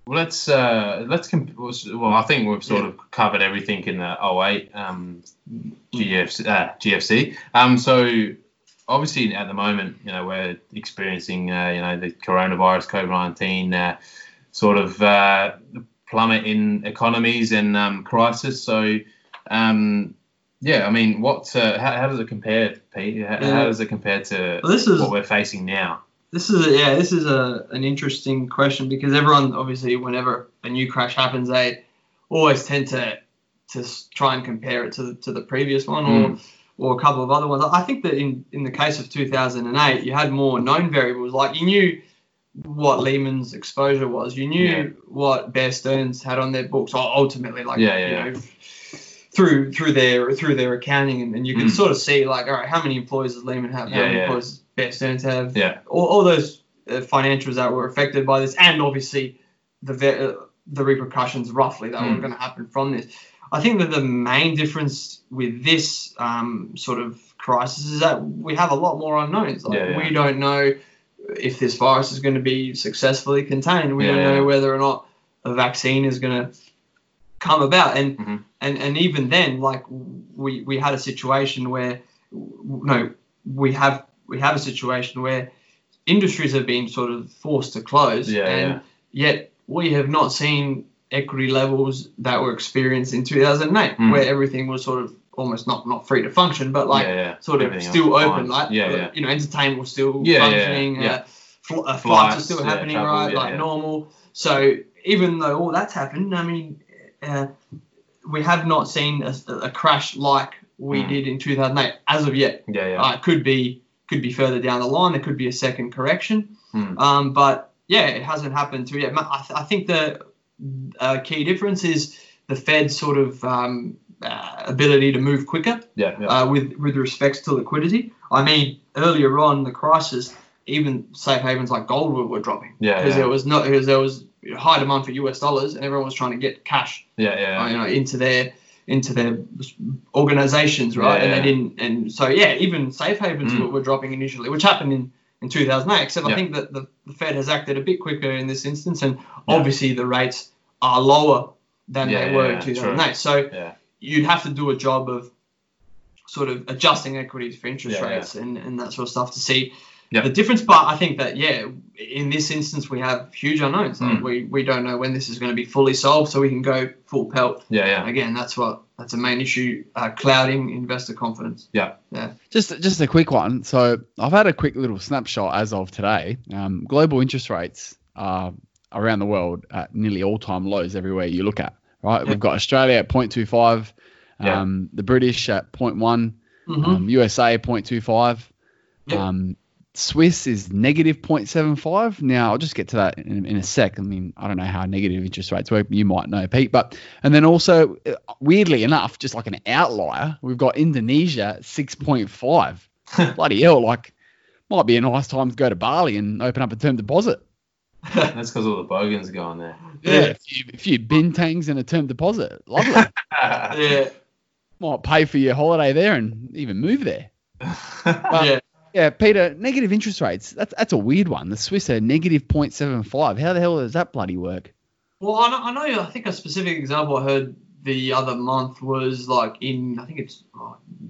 let's uh, let's comp- well, I think we've sort of covered everything in the 08 um, GFC. Uh, GFC. Um, so obviously at the moment, you know, we're experiencing uh, you know the coronavirus, COVID 19, uh, sort of uh, plummet in economies and um, crisis. So um, yeah, I mean, what uh, how, how does it compare, Pete? How, Yeah. how does it compare to Well, this is what we're facing now? This is a, yeah this is a an interesting question because everyone obviously whenever a new crash happens they always tend to to try and compare it to the, to the previous one or or a couple of other ones. I think that in in the case of 2008 you had more known variables like you knew what Lehman's exposure was. You knew Yeah. what Bear Stearns had on their books. Ultimately, like Yeah, yeah, you know, through through their through their accounting, and, and you can Mm. sort of see like, all right, how many employees does Lehman have? How Yeah, many employees Bear have? Yeah. All, all those uh, financials that were affected by this, and obviously the ve- uh, the repercussions roughly that were Mm. going to happen from this. I think that the main difference with this um, sort of crisis is that we have a lot more unknowns. Like Yeah, yeah. we don't know if this virus is going to be successfully contained. We Yeah, don't know whether or not a vaccine is going to come about. And Mhm. and and even then, like we we had a situation where no, we have we have a situation where industries have been sort of forced to close, Yeah, and yeah. yet we have not seen equity levels that were experienced in 2008, Mm. where everything was sort of almost not not free to function, but like yeah, yeah. sort of Everything still open, fine. like yeah, you know, entertainment was still functioning. Uh, fl- uh, flights, are still happening, travel, right, like normal. So even though all that's happened, I mean, uh, we have not seen a, a crash like we Mm. did in 2008 as of yet. yeah, yeah. Uh, it could be could be further down the line. There could be a second correction. Hmm. Um, but yeah, it hasn't happened to yet. I, th- I think the uh, key difference is the Fed's sort of um, uh, ability to move quicker yeah, yeah. uh, with with respects to liquidity. I mean, earlier on the crisis, even safe havens like gold were, were dropping because yeah. there was no because there was high demand for US dollars and everyone was trying to get cash yeah, yeah. you know into their into their organizations right Yeah, and yeah. they didn't and so yeah even safe havens Mm. were, dropping initially which happened in in 2008 except Yeah. i think that the, the fed has acted a bit quicker in this instance and obviously the rates are lower than they were in true. 2008 so Yeah. you'd have to do a job of sort of adjusting equities for interest rates And, and that sort of stuff to see Yeah. the difference. But I think that yeah, in this instance we have huge unknowns. Like Mm. we we don't know when this is going to be fully solved, so we can go full pelt. Yeah, yeah. Again, that's what that's a main issue, uh, clouding investor confidence. Yeah, yeah. Just just a quick one. So I've had a quick little snapshot as of today. Um, global interest rates are around the world at nearly all-time lows everywhere you look at. Right, Yeah. we've got Australia at 0.25, Yeah. um, the British at 0.1, Mm-hmm. um, USA 0.25, Yep. um, Swiss is negative 0.75. Now I'll just get to that in, in a sec. I mean, I don't know how negative interest rates work. You might know, Pete. But and then also, uh, weirdly enough, just like an outlier, we've got Indonesia 6.5. Bloody hell! Like, might be a nice time to go to Bali and open up a term deposit. That's because all the bogans go on there. Yeah, a few, a few bintangs and a term deposit. Lovely. yeah, might pay for your holiday there and even move there. But- yeah. Yeah, Peter, negative interest rates. That's that's a weird one. The Swiss are negative 0.75. How the hell does that bloody work? Well, I know, I know. I think a specific example I heard the other month was like in I think it's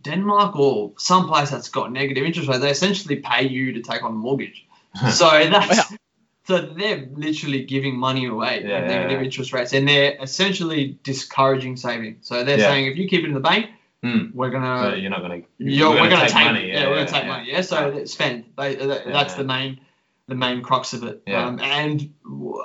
Denmark or someplace that's got negative interest rate. They essentially pay you to take on a mortgage. so that's Wow. so they're literally giving money away Yeah, at negative yeah. interest rates, and they're essentially discouraging saving. So they're Yeah. saying if you keep it in the bank, Hmm. we're gonna you're not gonna. you're, we're, gonna, take, money. Yeah, we're gonna take money. Yeah, so spend. They, that- that's Yeah. the main the main crux of it. Yeah. Um, and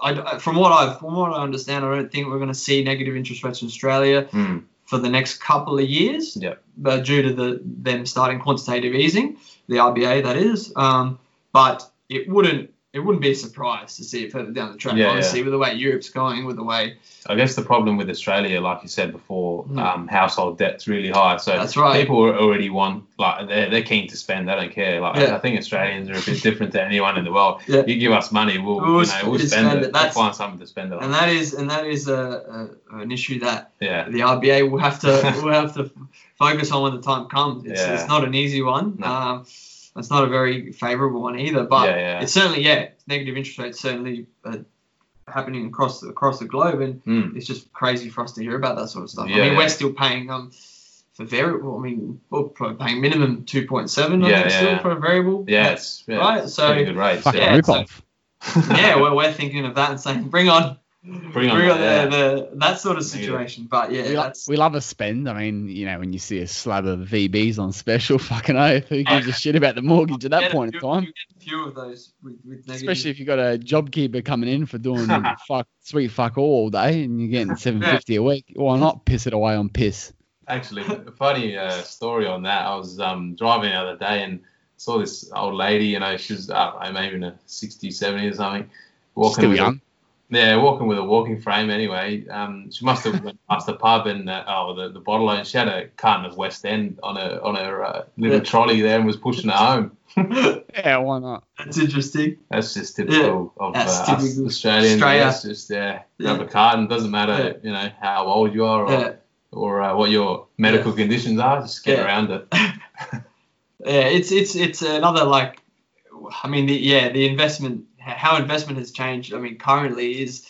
I, from what I from what I understand, I don't think we're going to see negative interest rates in Australia Mm. for the next couple of years. Yeah. But due to the them starting quantitative easing, the RBA that is. Um, but it wouldn't it wouldn't be a surprise to see it further down the track. Yeah, Obviously, with the way Europe's going, with the way I guess the problem with Australia, like you said before, Mm. um, household debt's really high. So That's right. people are already want like they're, they're keen to spend. They don't care. Like Yeah. I think Australians are a bit different to anyone in the world. Yeah. You give us money, we'll, We'll you know we'll spend spend, it. it. We'll That's- find something to spend it on. and that is and that is a, a an issue that yeah. the RBA will have to will have to focus on when the time comes. It's, Yeah. it's not an easy one. No. Um, it's not a very favourable one either. But Yeah, yeah. it's certainly yeah, negative interest rates certainly uh, happening across the, across the globe, and Mm. it's just crazy for us to hear about that sort of stuff. I mean, yeah. we're still paying um for variable. I mean, we're paying minimum two point seven. I Yeah, think still for a variable. Yeah, it's yeah, Right, it's so- good rates. Fucking Yeah. Yeah, rip so- off. yeah, we're, we're thinking of that and saying, bring on, Bring on that, the, the, that sort of Negative. situation. But yeah, we, lo- that's we love a spend. I mean, you know, when you see a slab of VBs on special, fucking oath, who gives a shit about the mortgage at that get a point in time? you get a few of those with, with. Especially if you've got a job keeper coming in for doing fuck sweet fuck all all day, and you're getting seven fifty a week. Why not piss it away on piss? Actually, a funny uh, story on that. I was um, driving the other day and saw this old lady. You know, she's was uh, maybe in her 60s, 70s or something. Walking Still with a- young. Yeah, walking with a walking frame anyway. Um, she must have went past the pub and uh, oh the, the bottle and she had a carton of West End on her on her uh, little Yeah. trolley there and was pushing it home. Yeah, why not? that's interesting. That's just typical of uh, that's us Australians. Australia. That's just yeah, grab Yeah. a carton. Doesn't matter Yeah. you know how old you are or, Yeah, or uh, what your medical conditions are. Just get Yeah. around it. yeah. It's it's it's another like, I mean, the, yeah, the investment, how investment has changed. I mean, currently is,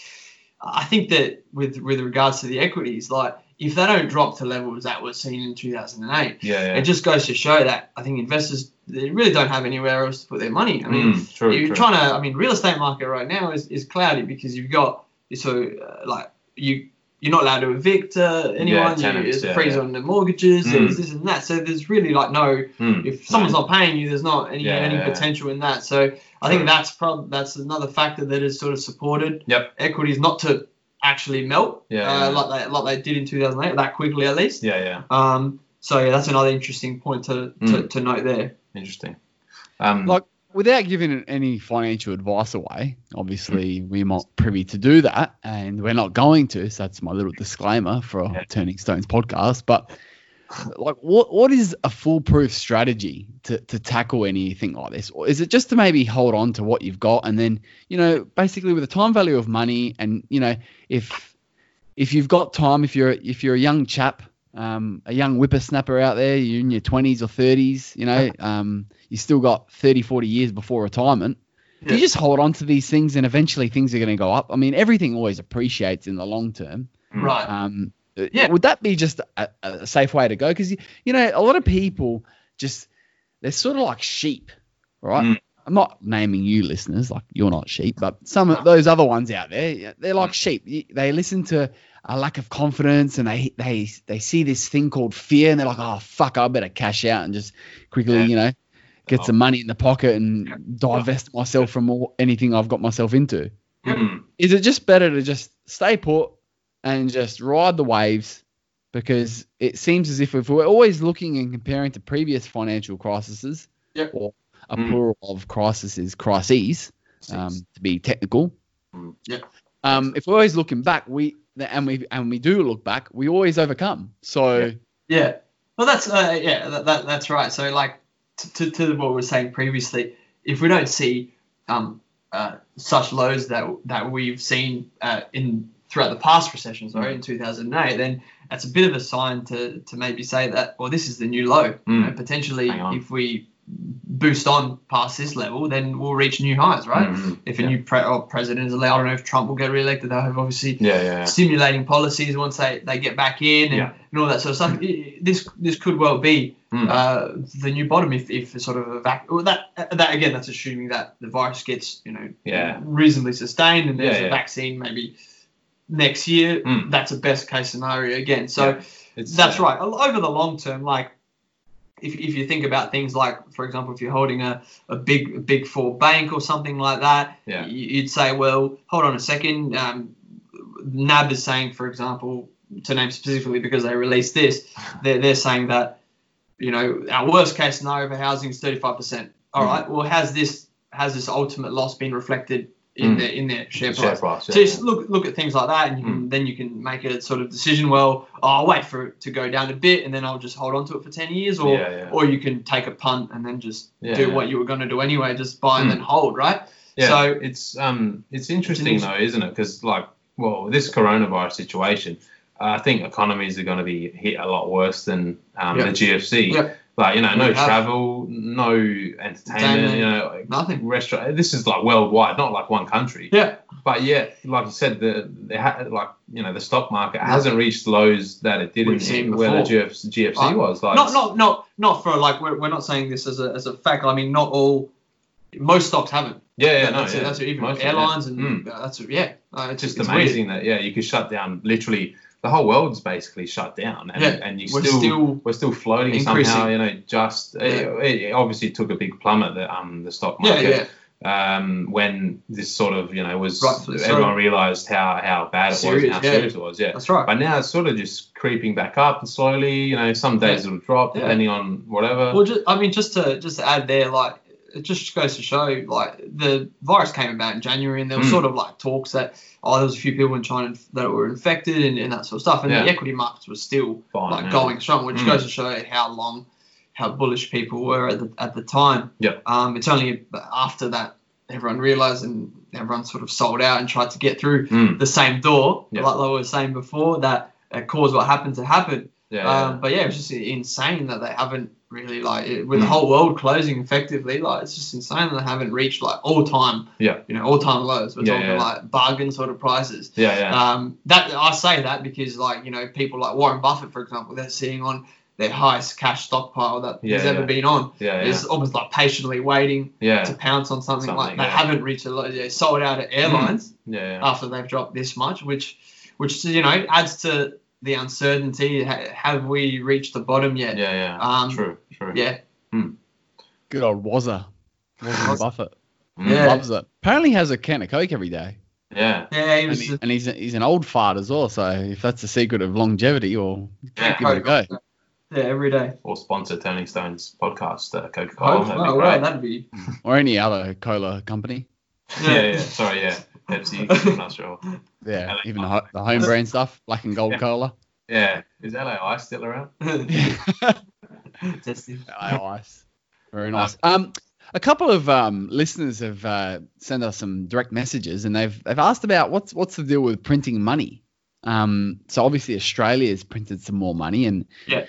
I think that with with regards to the equities, like if they don't drop to levels that were seen in 2008, Yeah, yeah. it just goes to show that I think investors they really don't have anywhere else to put their money. I mean, Mm, true, you're true. trying to. I mean, real estate market right now is, is cloudy because you've got so uh, like you you're not allowed to evict uh, anyone. you, tenants, there's yeah, freeze yeah. on the mortgages. Mm. There's this and that. So there's really like no. Hmm. If someone's not paying you, there's not any Yeah, any yeah, yeah. potential in that. So I think that's prob that's another factor that has sort of supported Yep. equities not to actually melt Yeah, uh, yeah. like they like they did in 2008 that quickly at least. Yeah, yeah. Um. So yeah, that's another interesting point to, to, Mm. to note there. Interesting. Um, Like, without giving any financial advice away, obviously mm. we're not privy to do that, and we're not going to. So that's my little disclaimer for Yeah. Turning Stones podcast. But like, what what is a foolproof strategy to to tackle anything like this? Or is it just to maybe hold on to what you've got, and then you know, basically with the time value of money, and you know, if if you've got time, if you're if you're a young chap, um, a young whippersnapper out there, you're in your 20s or 30s, you know, um, you still got 30, 40 years before retirement. Yeah. You just hold on to these things, and eventually things are going to go up. I mean, everything always appreciates in the long term. Mm. Right. Um, Yeah. Would that be just a, a safe way to go? Because you, you know, a lot of people just they're sort of like sheep, right? Mm. I'm not naming you listeners, like you're not sheep, but some of those other ones out there, they're like sheep. They listen to a lack of confidence and they they they see this thing called fear and they're like, oh fuck, I better cash out and just quickly, Yeah. you know, get Oh. some money in the pocket and divest myself from all, anything I've got myself into. mm, Is it just better to just stay put and just ride the waves? Because it seems as if if we're always looking and comparing to previous financial crises Yep. or a Mm. plural of crises, crises, um, to be technical. Mm. Yep. Um, if we're always looking back, we and we and we do look back, we always overcome. So Yeah. Yeah. Well, that's uh, yeah, that, that, that's right. So like to, to, to what we were saying previously, if we don't see um, uh, such lows that that we've seen uh, in throughout the past recessions, sorry, in 2008, then that's a bit of a sign to to maybe say that well, this is the new low. You Mm. know, potentially, if we boost on past this level, then we'll reach new highs, right? mm, If a yeah. new pre- or president is allowed, I don't know if Trump will get re-elected. They'll have obviously Yeah, yeah, stimulating policies once they, they get back in and, and all that sort of stuff. This this could well be Mm. uh, the new bottom if, if sort of a vac- well, that that again that's assuming that the virus gets you know Yeah. reasonably sustained and there's a vaccine maybe next year. Mm. That's a best case scenario again. So that's uh, right. Over the long term, like if, if you think about things like, for example, if you're holding a, a big a big four bank or something like that, Yeah. you'd say, well, hold on a second. Um, NAB is saying, for example, to name specifically because they released this, they're, they're saying that, you know, our worst case scenario for housing is 35%. All Mhm. right, well, has this has this ultimate loss been reflected in Mm. their in their share Share price? price. So Yeah. just look look at things like that, and you can, then you can make a sort of decision. Well, oh, I'll wait for it to go down a bit, and then I'll just hold on to it for ten years, or Yeah, yeah. or you can take a punt and then just Yeah, do yeah. what you were going to do anyway, just buy and Mm. then hold, right? Yeah, So- it's um it's interesting It's though, isn't it? Because like, well, this coronavirus situation, I think economies are going to be hit a lot worse than um, Yep. the GFC. Yep. Like you know, no travel, no entertainment. You know, Nothing. restaurant. This is like worldwide, not like one country. Yeah. But yet, like you said, the, the ha- like you know the stock market hasn't reached lows that it did We've in, where the. GFC, GFC was. Like Not not not not for like we're, we're not saying this as a as a fact. I mean, not all. Most stocks haven't. yeah, yeah, That- no, that's yeah. it. That's it. Even Most of it, yeah. airlines and Mm. that's. Yeah. Uh, it's just it's amazing that yeah you could shut down literally the whole world's basically shut down and, Yeah, and you we're still, still we're still floating increasing. somehow you know just Yeah. it, it obviously took a big plummet the um the stock market yeah. um when this sort of you know was so. everyone realized how how bad it was Serious, and how yeah. serious it was yeah That's right. but now it's sort of just creeping back up and slowly you know some days it'll drop Yeah. depending on whatever Well, just, I mean, just to just to add there, like it just goes to show, like the virus came about in January, and there was Mm. sort of like talks that oh, there was a few people in China that were infected and, and that sort of stuff, and Yeah. the equity markets were still Fine, like yeah. going strong, which Mm. goes to show how long, how bullish people were at the at the time. Yep. Um, it's only after that everyone realized and everyone sort of sold out and tried to get through Mm. the same door, Yeah. like I was saying before, that caused what happened to happen. Yeah. Um, but yeah, it's just insane that they haven't really like it, with the Mm. whole world closing effectively. Like it's just insane that they haven't reached like all time, Yeah. you know, all time lows. We're Yeah, talking yeah. like bargain sort of prices. yeah yeah Um, that I say that because like you know people like Warren Buffett, for example, they're sitting on their highest cash stockpile that Yeah, has ever been on. yeah yeah It's almost like patiently waiting yeah to pounce on something, like they haven't reached a low. They sold out at airlines yeah yeah after they've dropped this much, which which you know adds to the uncertainty. Ha- Have we reached the bottom yet? yeah yeah Um, true true Yeah, Good old Wazza. Warren Buffett. Mm. Yeah. Loves it. Apparently has a can of Coke every day. yeah yeah, he And, was. he, and he's, he's an old fart as well, so if that's the secret of longevity, or Yeah. give it a go. Yeah, every day. or sponsor Turning Stones podcast, uh, Coca Oh, Cola. that'd be well, great. well, that'd be. Or any other cola company. yeah, yeah. Sorry, yeah. Pepsi. I'm not sure. Yeah, LA even the, the home brand stuff, black and gold Yeah. cola. Yeah. Is LA Ice still around? Testing. LA Ice. Very nice. Um, a couple of um, listeners have uh, sent us some direct messages, and they've they've asked about what's what's the deal with printing money. Um, so obviously Australia has printed some more money, and Yeah.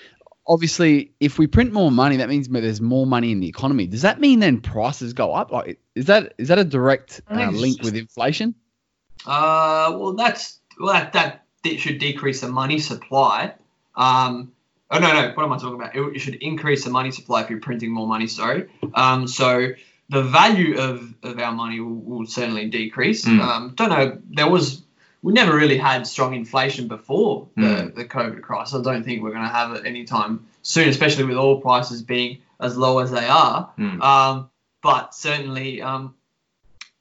Obviously if we print more money, that means there's more money in the economy. Does that mean then prices go up? Like, is that is that a direct uh, link just- with inflation? Uh, well, that's well, that that de- should decrease the money supply. Um, oh no, no, what am I talking about? It, it should increase the money supply if you're printing more money. Sorry. Um, so the value of, of our money will, will certainly decrease. Mm. Um, don't know. There was we never really had strong inflation before the, Mm. the COVID crisis. I don't think we're going to have it anytime soon, especially with oil prices being as low as they are. Mm. Um, but certainly, um,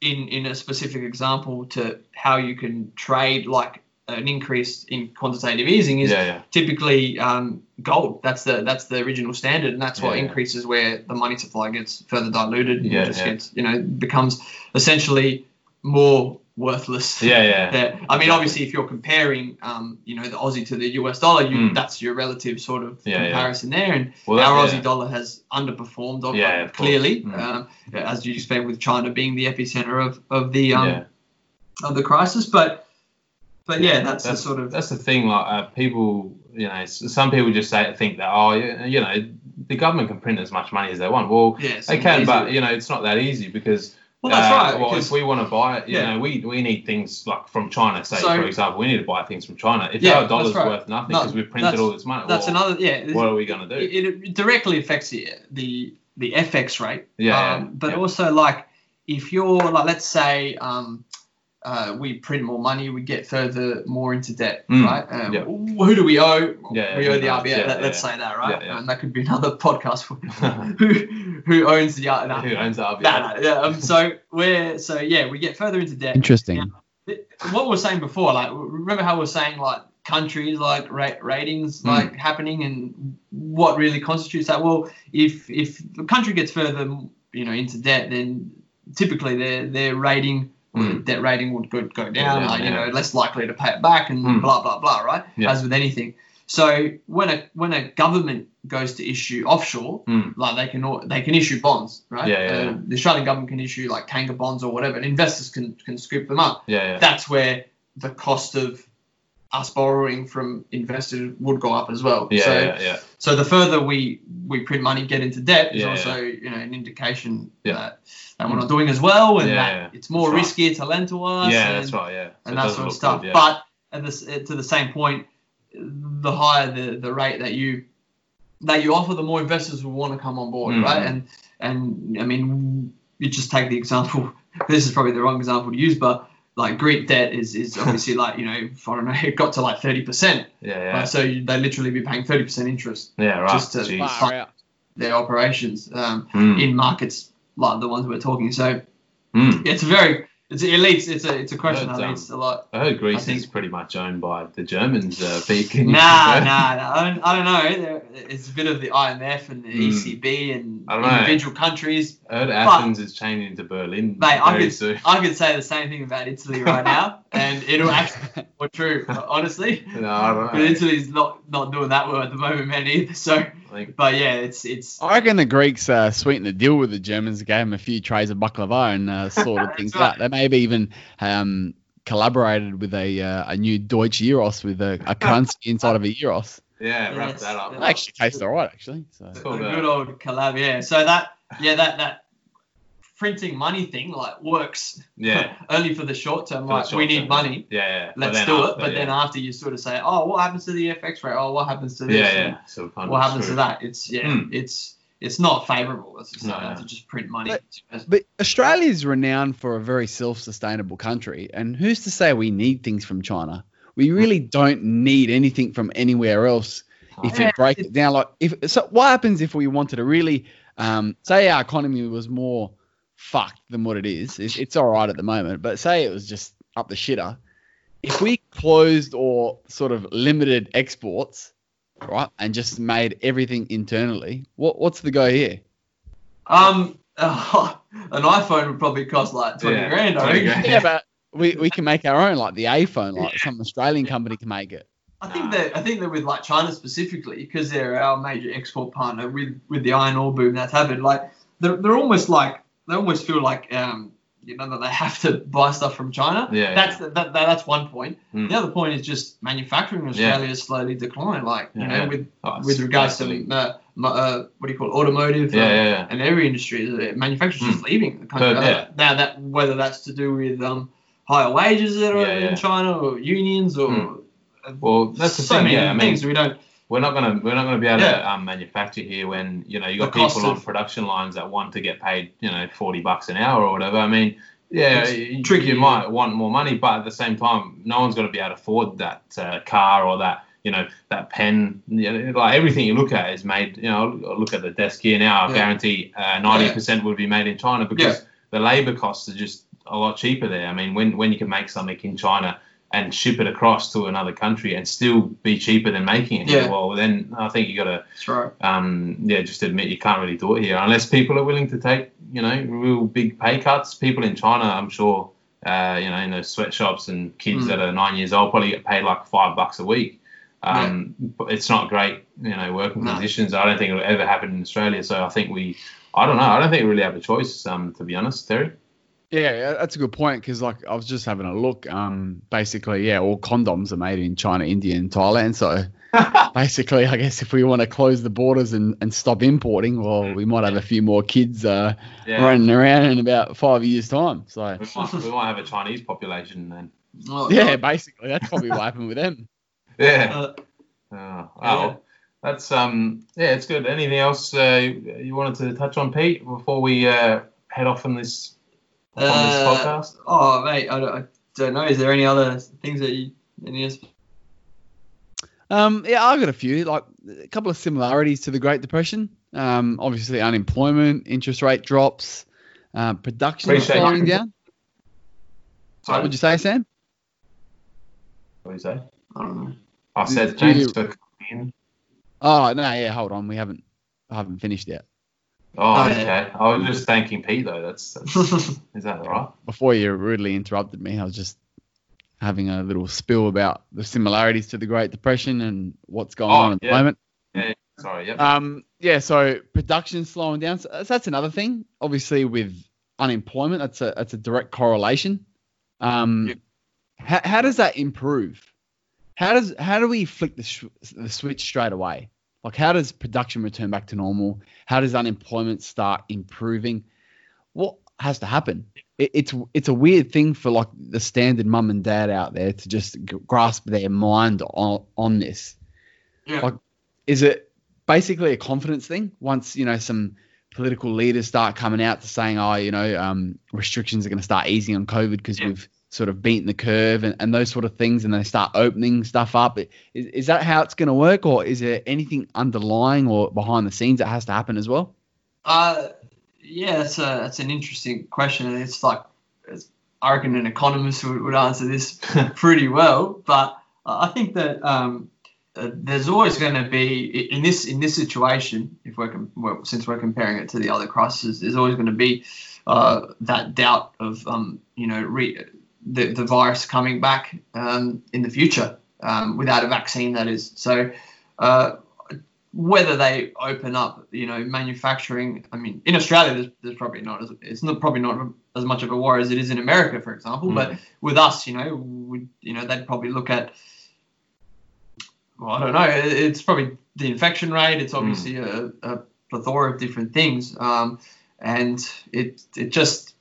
in in a specific example to how you can trade like an increase in quantitative easing is Yeah, yeah. typically um, gold. That's the that's the original standard, and that's what Yeah, yeah. increases where the money supply gets further diluted. and Yeah, just yeah. gets you know becomes essentially more worthless. Yeah, yeah. Yeah. I mean, Exactly. obviously, if you're comparing, um, you know, the Aussie to the US dollar, you, Mm. that's your relative sort of Yeah, yeah. comparison there. And Well, our that- Aussie yeah. dollar has underperformed, Yeah, of clearly, Mm. um, as you expect with China being the epicenter of of the um, yeah. of the crisis. But but yeah, that's, that's the sort of that's the thing. Like uh, people, you know, some people just say think that oh, you, know, the government can print as much money as they want. Well, yeah, it's they can, easy. but you know, it's not that easy because. Well, that's uh, right. Well, because- if we want to buy it, you Yeah. know, we, we need things like from China. Say, So- for example, we need to buy things from China. If Yeah, our dollar's right. worth nothing No, because we've printed all this money, that's well, another yeah. what are we going to do? it, it directly affects the the the FX rate. Yeah, Um, but yeah. also like if you're like let's say um, uh, we print more money, we get further more into debt, Mm, right? Um, yeah. Who do we owe? Yeah, we yeah, owe the yeah, RBA. yeah, Let, us say that, right? Yeah, yeah. And that could be another podcast for who who owns the uh, no, Who owns the RBA? no, no, yeah, um, so we're so yeah, we get further into debt. Interesting. What we were saying before, like remember how we are saying like countries like ra- ratings Mm. like happening and what really constitutes that? Well, if if the country gets further, you know, into debt, then typically their their rating. Mm. Debt rating would go, go down, down, like, you yeah. know, less likely to pay it back, and Mm. blah blah blah, right? Yeah. As with anything. So when a when a government goes to issue offshore, Mm. like they can they can issue bonds, right? Yeah, yeah, Uh, yeah. the Australian government can issue like Kanga bonds or whatever, and investors can can scoop them up. Yeah, yeah. That's where the cost of us borrowing from investors would go up as well. Yeah, so yeah, yeah. so the further we we print money, get into debt is Yeah, also you know an indication Yeah. that, that we're not doing as well, and Yeah, that yeah. it's more That's riskier to lend to us. Yeah, and, that's right. Yeah. So and that sort of stuff. good, yeah. But at this, to the same point, the higher the, the rate that you that you offer, the more investors will want to come on board, Mhm. right? And and I mean, you just take the example. This is probably the wrong example to use, but like Greek debt is is obviously like you know I don't know it got to like thirty percent, yeah, yeah. so you, they literally be paying thirty percent interest yeah, right. just to- Jeez. Wow. Out. their operations um, Mm, in markets like the ones we're talking. So mm. it's very it's it leads it's a it's a question But, that um, leads a lot. I heard Greece I is pretty much owned by the Germans. Uh, Pete, Nah, nah, nah. I don't, I don't know. It's a bit of the IMF and the Hmm. ECB and I don't know. individual countries. I heard Athens is changing to Berlin Mate, I could, soon. I could say the same thing about Italy right now, and it'll actually be true, honestly. No, I don't know. But. Italy's not, not doing that well at the moment, man, either. So, I think but yeah, it's it's. I reckon the Greeks uh, sweetened the deal with the Germans, gave them a few trays of baklava and uh, sorted things right. out. They maybe even um, collaborated with a uh, a new Deutsche Euros with a, a currency inside of a Euros. yeah, wrap Yes, that up. yeah. It actually tastes all right, actually. So Cool. a good old collab, yeah. So that yeah that that printing money thing like works Yeah. only for the short term. For Like short we need term. money, Yeah, yeah. Let's do after, it. But then after you sort of say, oh, what happens to the FX rate? Oh, what happens to this? yeah, yeah. So What of happens to that? It's yeah, Hmm. it's it's not favourable. Let's just No, no. to just print money. But Australia is renowned for a very self-sustainable country, and who's to say we need things from China? We really don't need anything from anywhere else. If you break it- it down, like if so, what happens if we wanted to really um, say our economy was more fucked than what it is? It's, it's all right at the moment, but say it was just up the shitter. If we closed or sort of limited exports, right, and just made everything internally, what what's the go here? Um, an iPhone would probably cost like twenty Yeah, grand. I 20 reckon. grand. yeah, but we, we can make our own, like the iPhone, like some Australian company can make it. I think that I think that with like China specifically, because they're our major export partner with with the iron ore boom that's happened, like they're, they're almost like they almost feel like um you know that they have to buy stuff from China. Yeah, That's that, that, that's one point. Mm. The other point is just manufacturing in Yeah. Australia has slowly declining. Like you know yeah. with Oh, with regards to uh, uh, what do you call it, automotive Yeah, uh, yeah, yeah. and every industry, uh, manufacturers just leaving the country. But, yeah. Now that whether that's to do with um higher wages that are Yeah, in yeah. China or unions or Mm. Well, that's the so thing. many Yeah, I mean, we don't. We're not gonna we're not gonna be able Yeah. to um, manufacture here when you know you got people on production lines that want to get paid you know forty bucks an hour or whatever. I mean, yeah, It's tricky, you might want more money, but at the same time, no one's going to be able to afford that uh, car or that you know that pen. You know, like everything you look at is made. You know, look at the desk here now. I Yeah. guarantee uh, ninety percent would be made in China because the labor costs are just a lot cheaper there. I mean, when when you can make something in China and ship it across to another country and still be cheaper than making it here, Yeah. well, then I think you got to right. um, yeah, just admit you can't really do it here unless people are willing to take, you know, real big pay cuts. People in China, I'm sure, uh, you know, in those sweatshops and kids Mm. that are nine years old probably get paid like five bucks a week. Um, But it's not great, you know, working No. conditions. I don't think it'll ever happen in Australia. So I think we, I don't know, I don't think we really have a choice, um, to be honest, Terry. Yeah, yeah, that's a good point because like I was just having a look. Um, basically, yeah, all condoms are made in China, India, and Thailand. So basically, I guess if we want to close the borders and, and stop importing, well, we might have a few more kids uh, Yeah. running around in about five years' time. So We might, we might have a Chinese population then. Oh, yeah, God. basically, that's probably what happened with them. Yeah. Uh, Oh, Yeah. That's um yeah, it's good. Anything else uh, you wanted to touch on, Pete, before we uh, head off on this on this uh, podcast? oh, mate, I, don't- I don't know. Is there any other things that you any else? Um, yeah, I've got a few, like a couple of similarities to the Great Depression. Um, obviously, unemployment, interest rate drops, uh, production is Appreciate slowing you. down. So, What would you say, Sam? what do you say? I don't know. I said James you- thanks for coming in. Oh no, yeah, hold on, we haven't, I haven't finished yet. Oh, yeah. okay. I was just thanking Pete though. That's, that's is that all right? Before you rudely interrupted me, I was just having a little spill about the similarities to the Great Depression and what's going Oh, on at yeah. the moment. Yeah. Sorry. Yep. Um, yeah, so production slowing down. So that's another thing. Obviously, with unemployment, that's a that's a direct correlation. Um, Yeah. how, how does that improve? How does how do we flick the, sh- the switch straight away? Like, how does production return back to normal? How does unemployment start improving? What has to happen? It, it's it's a weird thing for like the standard mum and dad out there to just grasp their mind on on this Yeah. Like, is it basically a confidence thing once you know some political leaders start coming out to saying oh you know um, restrictions are going to start easing on covid because Yeah. we've sort of beaten the curve and, and those sort of things and they start opening stuff up is, is that how it's going to work or is there anything underlying or behind the scenes that has to happen as well Uh, yeah, that's a that's an interesting question. and It's like it's, I reckon an economist would, would answer this pretty well, but I think that um, uh, there's always going to be in this in this situation, if we're com- well, since we're comparing it to the other crises, there's always going to be uh, that doubt of um, you know re- the the virus coming back um, in the future um, without a vaccine. That is so. Uh, whether they open up, you know, manufacturing. I mean, in Australia, there's, there's probably not as it's not probably not as much of a war as it is in America, for example. But with us, you know, you know, they'd probably look at. Well, I don't know. It's probably the infection rate. It's obviously a, a plethora of different things, um, and it it just.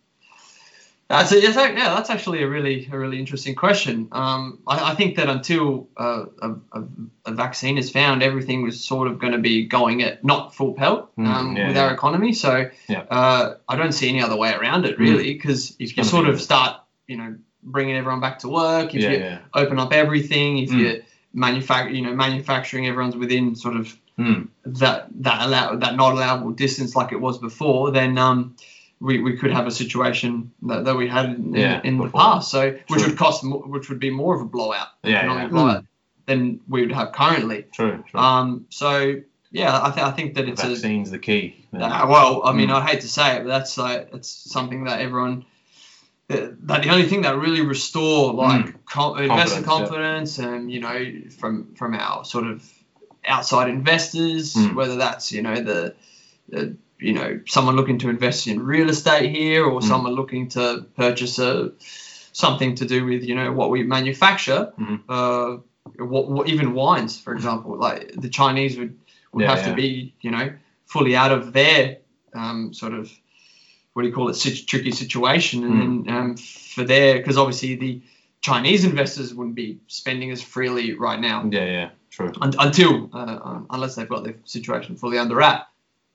That's a, yeah, that's actually a really a really interesting question. Um, I, I think that until uh, a, a, a vaccine is found, everything was sort of going to be going at not full pelt Mm, um, yeah, with yeah. our economy. So Yeah. uh, I don't see any other way around it really, because if you sort of start, you know, bringing everyone back to work, if you open up everything, if Mm. you manufacture, you know, manufacturing everyone's within sort of Mm. that that allow that not allowable distance like it was before, then um, we, we could have a situation that, that we had in, Yeah, in the past. So which True. would cost mo- which would be more of a blowout, Yeah, yeah. blowout than we would have currently. True. True. Um, so yeah, I, th- I think that it's a Vaccine's the key. uh, well, I mean, Mm. I'd hate to say it, but that's like it's something that everyone. That that the only thing that really restore like com- investor Mm. Confidence, yeah. and you know from from our sort of outside investors, Mm. whether that's you know the, the you know someone looking to invest in real estate here, or Mm. someone looking to purchase a something to do with you know what we manufacture, Mhm. uh, what, what even wines, for example, like the Chinese would would Yeah, have to be you know fully out of their um, sort of what do you call it tricky situation and Mm. then um, for their because obviously the Chinese investors wouldn't be spending as freely right now Yeah. Yeah. True. un- until uh, um, unless they've got their situation fully under wrap.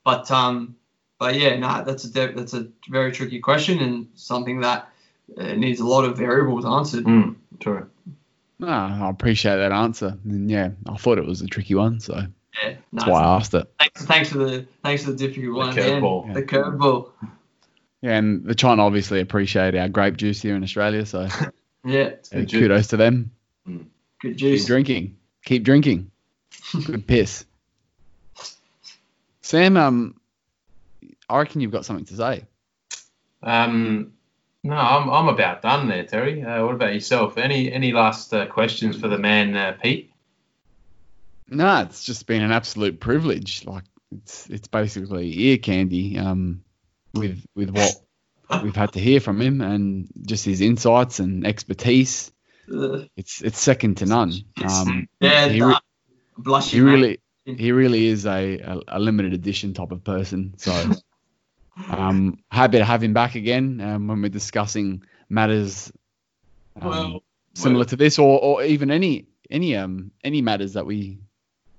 But um, but yeah, no, that's a de- that's a very tricky question and something that uh, needs a lot of variables answered. Mm. True. no, i appreciate that answer and yeah i thought it was a tricky one so that's Yeah, no, why i asked it thanks, thanks for the thanks for the difficult one, man. curveball. The curveball. yeah, and the china obviously appreciate our grape juice here in australia so Yeah, Good juice. kudos to them good juice. keep drinking keep drinking good piss sam um i reckon you've got something to say Um, no, I'm, I'm about done there, Terry. Uh, what about yourself? Any any last uh, questions for the man, uh, Pete? No, it's just been an absolute privilege. Like it's it's basically ear candy um, with with what we've had to hear from him and just his insights and expertise. It's it's second to none. Um, yeah, he, nah, re- blushing. he really he really is a, a, a limited edition type of person. So um, happy to have him back again um, when we're discussing matters um, Well, similar to this or, or even any any um any matters that we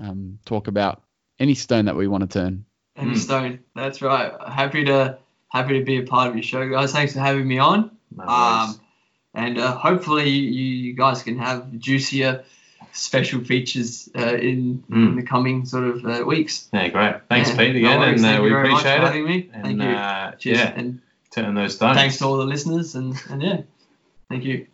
um talk about any stone that we want to turn Any Mm. stone. That's right. Happy to happy to be a part of your show, guys. Thanks for having me on. No Um, and uh, hopefully you, you guys can have juicier special features uh, in, Mm. in the coming sort of uh, weeks. Yeah, great. Thanks, Yeah, Pete, again, worries. and uh, we very much for appreciate it. having me. And Thank you. Uh, Cheers. yeah, And turn those stones. thanks to all the listeners. And, and yeah, thank you.